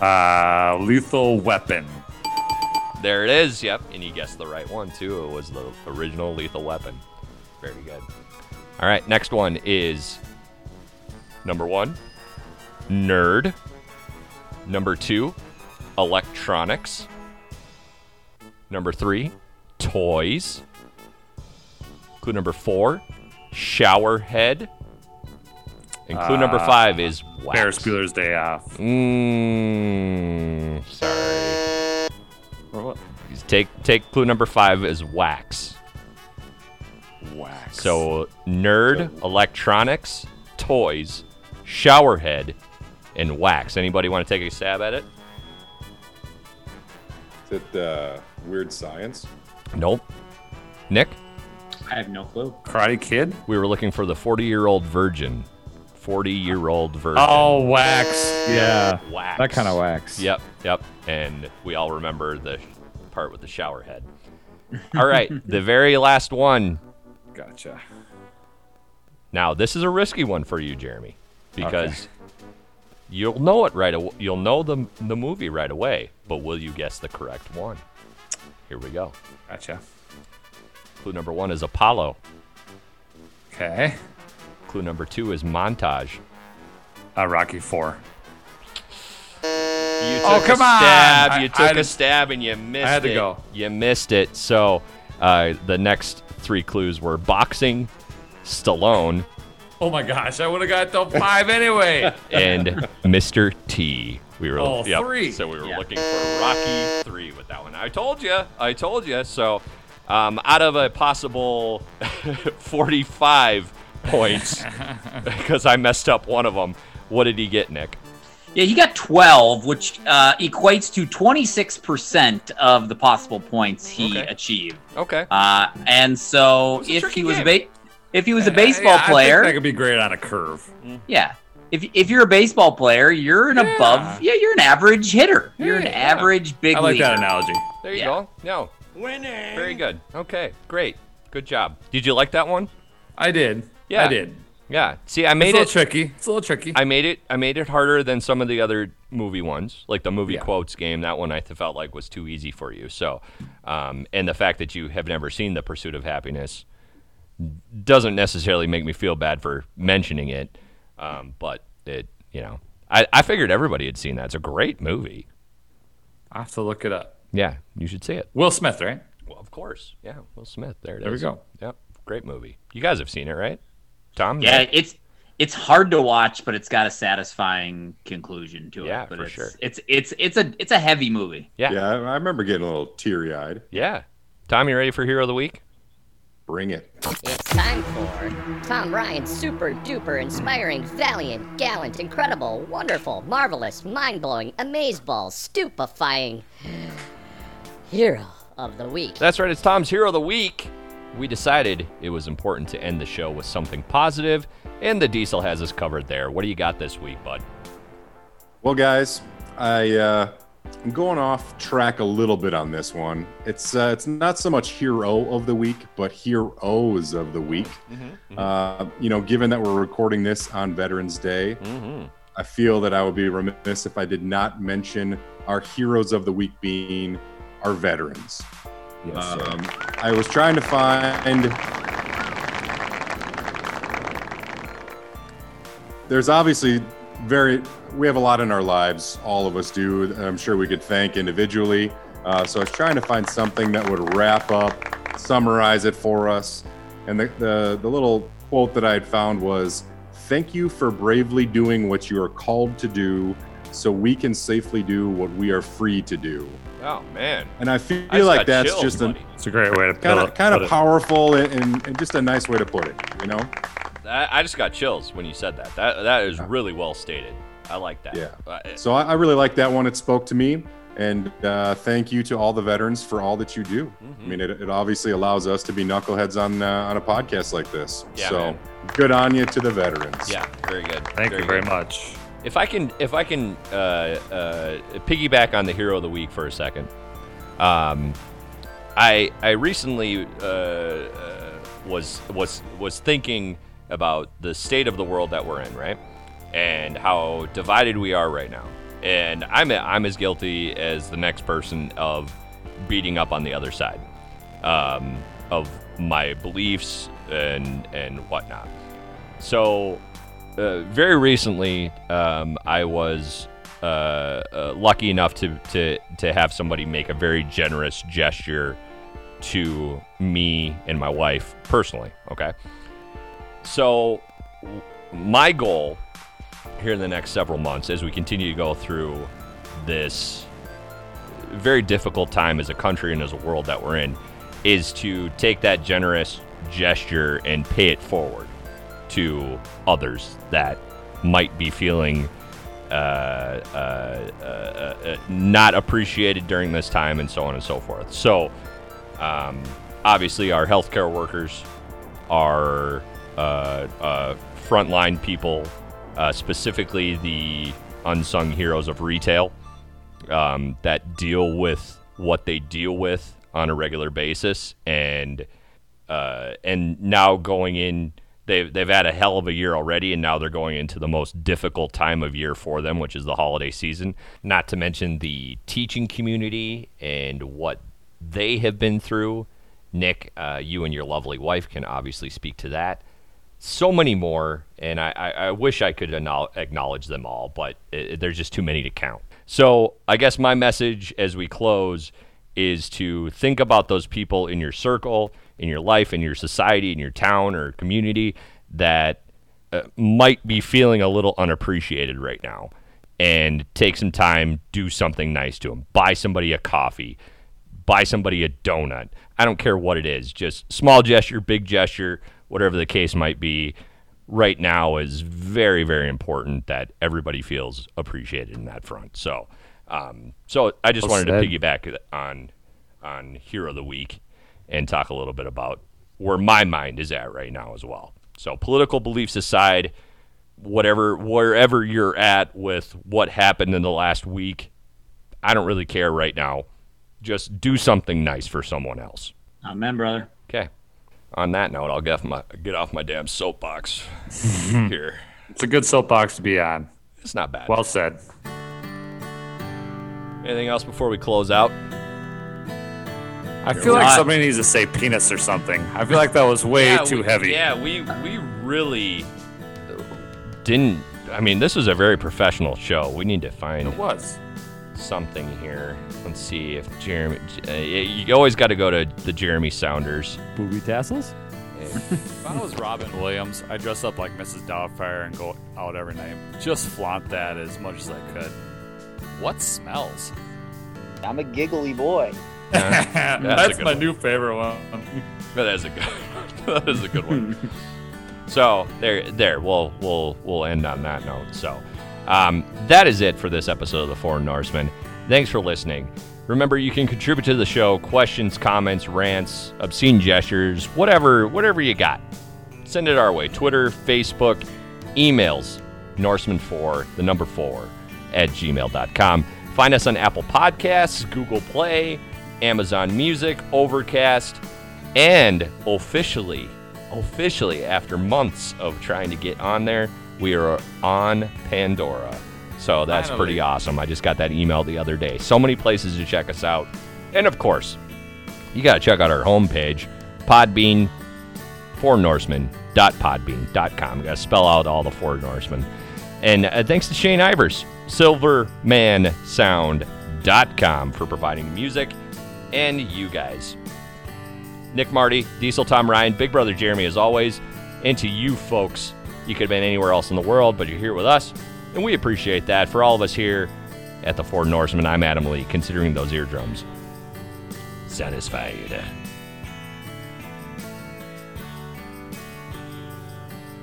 [SPEAKER 6] Uh, lethal weapon.
[SPEAKER 1] There it is. Yep, and you guessed the right one too. It was the original lethal weapon. Very good. All right, next one is number one, nerd. Number two, electronics. Number three, toys. Clue number four, shower head. And clue number
[SPEAKER 6] Uh,
[SPEAKER 1] five is wax.
[SPEAKER 6] Ferris Bueller's Day Off.
[SPEAKER 1] Mm, sorry. Take take clue number five as wax.
[SPEAKER 6] Wax.
[SPEAKER 1] So nerd, electronics, toys, shower head, and wax. Anybody want to take a stab at it?
[SPEAKER 11] Is it uh, weird science?
[SPEAKER 1] Nope. Nick?
[SPEAKER 3] I have no clue.
[SPEAKER 6] Karate Kid?
[SPEAKER 1] We were looking for the 40 year old virgin. 40 year old virgin.
[SPEAKER 6] Oh, wax. Yeah.
[SPEAKER 1] wax.
[SPEAKER 6] That kind of wax.
[SPEAKER 1] Yep, yep. And we all remember the part with the shower head. All right, (laughs) the very last one.
[SPEAKER 6] Gotcha.
[SPEAKER 1] Now, this is a risky one for you, Jeremy, because
[SPEAKER 6] Okay.
[SPEAKER 1] you'll know it right away. You'll know the the movie right away, but will you guess the correct one? Here we go.
[SPEAKER 6] Gotcha.
[SPEAKER 1] Clue number one is Apollo.
[SPEAKER 6] Okay.
[SPEAKER 1] Clue number two is montage.
[SPEAKER 6] Uh, Rocky Four.
[SPEAKER 1] You took
[SPEAKER 6] Oh, come
[SPEAKER 1] a
[SPEAKER 6] on!
[SPEAKER 1] stab.
[SPEAKER 6] I-
[SPEAKER 1] you
[SPEAKER 6] I
[SPEAKER 1] took
[SPEAKER 6] had
[SPEAKER 1] a
[SPEAKER 6] to-
[SPEAKER 1] stab and you missed
[SPEAKER 6] had to
[SPEAKER 1] it.
[SPEAKER 6] go.
[SPEAKER 1] You missed it. So uh, the next three clues were boxing, Stallone,
[SPEAKER 6] Oh my gosh, I would have got the five anyway. (laughs)
[SPEAKER 1] and Mr. T. We were
[SPEAKER 6] Oh,
[SPEAKER 1] yep.
[SPEAKER 6] three.
[SPEAKER 1] So we were looking for Rocky three with that one. I told you. I told you. So um, out of a possible (laughs) forty-five points, (laughs) because I messed up one of them. What did he get, Nick?
[SPEAKER 3] Yeah, he got 12, which uh, equates to 26% of the possible points he achieved.
[SPEAKER 1] Okay.
[SPEAKER 3] Uh, and so if
[SPEAKER 1] tricky
[SPEAKER 3] he was a
[SPEAKER 1] game.
[SPEAKER 3] ba- if he was a
[SPEAKER 6] Yeah,
[SPEAKER 3] baseball
[SPEAKER 6] I think
[SPEAKER 3] player,
[SPEAKER 6] that could be great on a curve.
[SPEAKER 3] yeah. If, if you're a baseball player, you're an above, yeah, you're an average hitter. You're an
[SPEAKER 1] Yeah.
[SPEAKER 3] average big
[SPEAKER 6] I like that analogy.
[SPEAKER 1] There you
[SPEAKER 3] Yeah.
[SPEAKER 1] go. No.
[SPEAKER 16] Winning.
[SPEAKER 1] Very good. Okay. Great. Good job. Did you like that one?
[SPEAKER 6] I did.
[SPEAKER 1] Yeah.
[SPEAKER 6] I did.
[SPEAKER 1] Yeah. See, I
[SPEAKER 6] It's
[SPEAKER 1] made
[SPEAKER 6] a little
[SPEAKER 1] it
[SPEAKER 6] tricky. It's a little tricky.
[SPEAKER 1] I made it. I made it harder than some of the other movie ones, like the movie
[SPEAKER 6] Yeah.
[SPEAKER 1] quotes game. That one I felt like was too easy for you. So, um, and the fact that you have never seen The Pursuit of Happiness doesn't necessarily make me feel bad for mentioning it. Um, but it, you know, I, I figured everybody had seen that. It's a great movie.
[SPEAKER 6] I have to look it up.
[SPEAKER 1] Yeah, you should see it.
[SPEAKER 6] Will Smith, right?
[SPEAKER 1] Well, of course. Yeah, Will Smith. There it is.
[SPEAKER 6] There we go.
[SPEAKER 1] Yep, great movie. You guys have seen it, right? Tom?
[SPEAKER 3] Yeah,
[SPEAKER 1] Nick?
[SPEAKER 3] it's it's hard to watch, but it's got a satisfying conclusion to it.
[SPEAKER 1] Yeah,
[SPEAKER 3] but
[SPEAKER 1] for
[SPEAKER 3] it's,
[SPEAKER 1] sure.
[SPEAKER 3] It's it's it's a it's a heavy movie.
[SPEAKER 1] Yeah.
[SPEAKER 11] Yeah, I I remember getting a little teary eyed.
[SPEAKER 1] Yeah. Tom, you ready for Hero of the Week?
[SPEAKER 11] Bring it.
[SPEAKER 9] It's time for Tom Ryan's super duper inspiring, valiant, gallant, incredible, wonderful, marvelous, mind blowing, amazeballs, stupefying hero of the week.
[SPEAKER 1] That's right, it's Tom's Hero of the Week. We decided it was important to end the show with something positive, and the Diesel has us covered there. What do you got this week, bud?
[SPEAKER 11] Well, guys, I uh, I'm going off track a little bit on this one. It's uh, it's not so much hero of the week, but heroes of the week. Uh, you know, given that we're recording this on Veterans Day,
[SPEAKER 1] Mm-hmm.
[SPEAKER 11] I feel that I would be remiss if I did not mention our heroes of the week being our veterans.
[SPEAKER 6] Yes.
[SPEAKER 11] Um, I was trying to find. There's obviously very. We have a lot in our lives. All of us do. I'm sure we could thank individually. Uh, so I was trying to find something that would wrap up, summarize it for us. And the, the, the little quote that I had found was Thank you for bravely doing what you are called to do so we can safely do what we are free to do.
[SPEAKER 1] Oh, man.
[SPEAKER 11] And I feel
[SPEAKER 1] I just
[SPEAKER 11] like that's
[SPEAKER 1] chills,
[SPEAKER 11] just a.
[SPEAKER 6] It's a great way to put
[SPEAKER 11] kind
[SPEAKER 6] it.
[SPEAKER 11] of kind of powerful and, and, and just a nice way to put it. You know?
[SPEAKER 1] I, I just got chills when you said that. That That is really well stated. I like that.
[SPEAKER 11] Yeah.
[SPEAKER 1] Uh,
[SPEAKER 11] So I, I really like that one. It spoke to me. And uh, thank you to all the veterans for all that you do.
[SPEAKER 1] Mm-hmm.
[SPEAKER 11] I mean, it, it obviously allows us to be knuckleheads on uh, on a podcast like this.
[SPEAKER 1] Yeah,
[SPEAKER 11] so
[SPEAKER 1] man.
[SPEAKER 11] good on you to the veterans.
[SPEAKER 1] yeah, very good.
[SPEAKER 6] Thank you very
[SPEAKER 1] good.
[SPEAKER 6] much.
[SPEAKER 1] If I can, if I can uh, uh, piggyback on the hero of the week for a second, um, I I recently uh, uh, was was was thinking about the state of the world that we're in, right? And how divided we are right now. And I'm I'm as guilty as the next person of beating up on the other side um, of my beliefs and and whatnot. So uh, very recently, um, I was uh, uh, lucky enough to, to to have somebody make a very generous gesture to me and my wife personally. Okay, so my goal here in the next several months, as we continue to go through this very difficult time as a country and as a world that we're in, is to take that generous gesture and pay it forward to others that might be feeling uh, uh, uh, uh, not appreciated during this time, and so on and so forth. So, um, obviously, our healthcare workers, uh, frontline people, specifically the unsung heroes of retail um, that deal with what they deal with on a regular basis, and and now going in they've they've had a hell of a year already, and now they're going into the most difficult time of year for them, which is the holiday season. Not to mention the teaching community and what they have been through. Nick, uh, you and your lovely wife can obviously speak to that. So many more, and I, I, I wish I could acknowledge them all, but it, there's just too many to count. So I guess my message as we close is to think about those people in your circle in your life, in your society, in your town or community that uh, might be feeling a little unappreciated right now and take some time, do something nice to them. Buy somebody a coffee, buy somebody a donut. I don't care what it is, just small gesture, big gesture, whatever the case might be. Right now is very, very important that everybody feels appreciated in that front. So, um, so I just well wanted said. to piggyback on on Hero of the Week and talk a little bit about where my mind is at right now as well. So, political beliefs aside, whatever wherever you're at with what happened in the last week, I don't really care right now. Just do something nice for someone else.
[SPEAKER 3] Amen, brother.
[SPEAKER 1] Okay. On that note, I'll get off my get off my damn soapbox (laughs) here.
[SPEAKER 6] It's a good soapbox to be on.
[SPEAKER 1] It's not bad.
[SPEAKER 6] Well said.
[SPEAKER 1] Anything else before we close out?
[SPEAKER 6] I feel like somebody needs to say penis or something. I feel like that was way
[SPEAKER 1] yeah,
[SPEAKER 6] too
[SPEAKER 1] we,
[SPEAKER 6] heavy.
[SPEAKER 1] Yeah, we we really didn't. I mean, this was a very professional show. We need to find
[SPEAKER 6] it was
[SPEAKER 1] something here. Let's see if Jeremy. Uh, you always got to go to the Jeremy Sounders.
[SPEAKER 10] Booby tassels.
[SPEAKER 6] if I was Robin Williams, I'd dress up like Mrs. Doubtfire and go out every night. Just flaunt that as much as I could. What smells?
[SPEAKER 3] I'm a giggly boy. (laughs)
[SPEAKER 6] that's, that's my one. new favorite one.
[SPEAKER 1] that is a good. (laughs) that is a good one. so there, there. We'll we'll we'll end on that note. So um, that is it for this episode of the Four Norseman. Thanks for listening. Remember, you can contribute to the show. Questions, comments, rants, obscene gestures, whatever, whatever you got. Send it our way. Twitter, Facebook, emails. Norseman4, the number four, at gmail.com. Find us on Apple Podcasts, Google Play, Amazon Music, Overcast, and officially, officially, after months of trying to get on there, we are on Pandora. So that's Finally. pretty awesome. I just got that email the other day. So many places to check us out. And of course, you got to check out our homepage, Podbean, for Four Norseman.podbean.com. Got to spell out all the Four Norsemen. And uh, thanks to Shane Ivers, SilvermanSound.com, for providing music and you guys. Nick Marty, Diesel Tom Ryan, Big Brother Jeremy, as always, and to you folks. You could have been anywhere else in the world, but you're here with us, and we appreciate that. For all of us here at the Four Norsemen, I'm Adam Lee, considering those eardrums satisfied.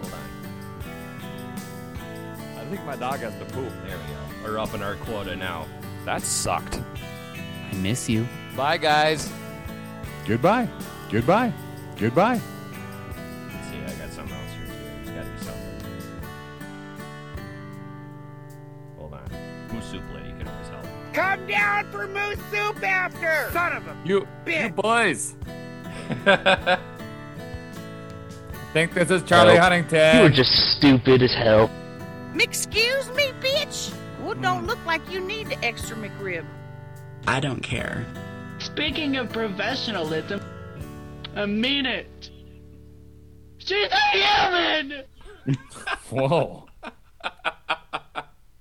[SPEAKER 1] Hold on.
[SPEAKER 6] I think my dog has to poop.
[SPEAKER 1] There we go. We're up in our quota now.
[SPEAKER 6] That sucked.
[SPEAKER 10] I miss you.
[SPEAKER 1] Bye, guys.
[SPEAKER 11] Goodbye. Goodbye. Goodbye.
[SPEAKER 15] Come down for moose soup after. Son of a
[SPEAKER 6] you,
[SPEAKER 15] bitch.
[SPEAKER 6] you boys. I (laughs) Think this is Charlie
[SPEAKER 18] Nope.
[SPEAKER 6] Huntington.
[SPEAKER 18] You were just stupid as hell.
[SPEAKER 19] Excuse me, bitch. Well, don't look like you need the extra McRib.
[SPEAKER 20] I don't care.
[SPEAKER 21] Speaking of professionalism, I mean it. She's a human! (laughs)
[SPEAKER 6] Whoa. (laughs)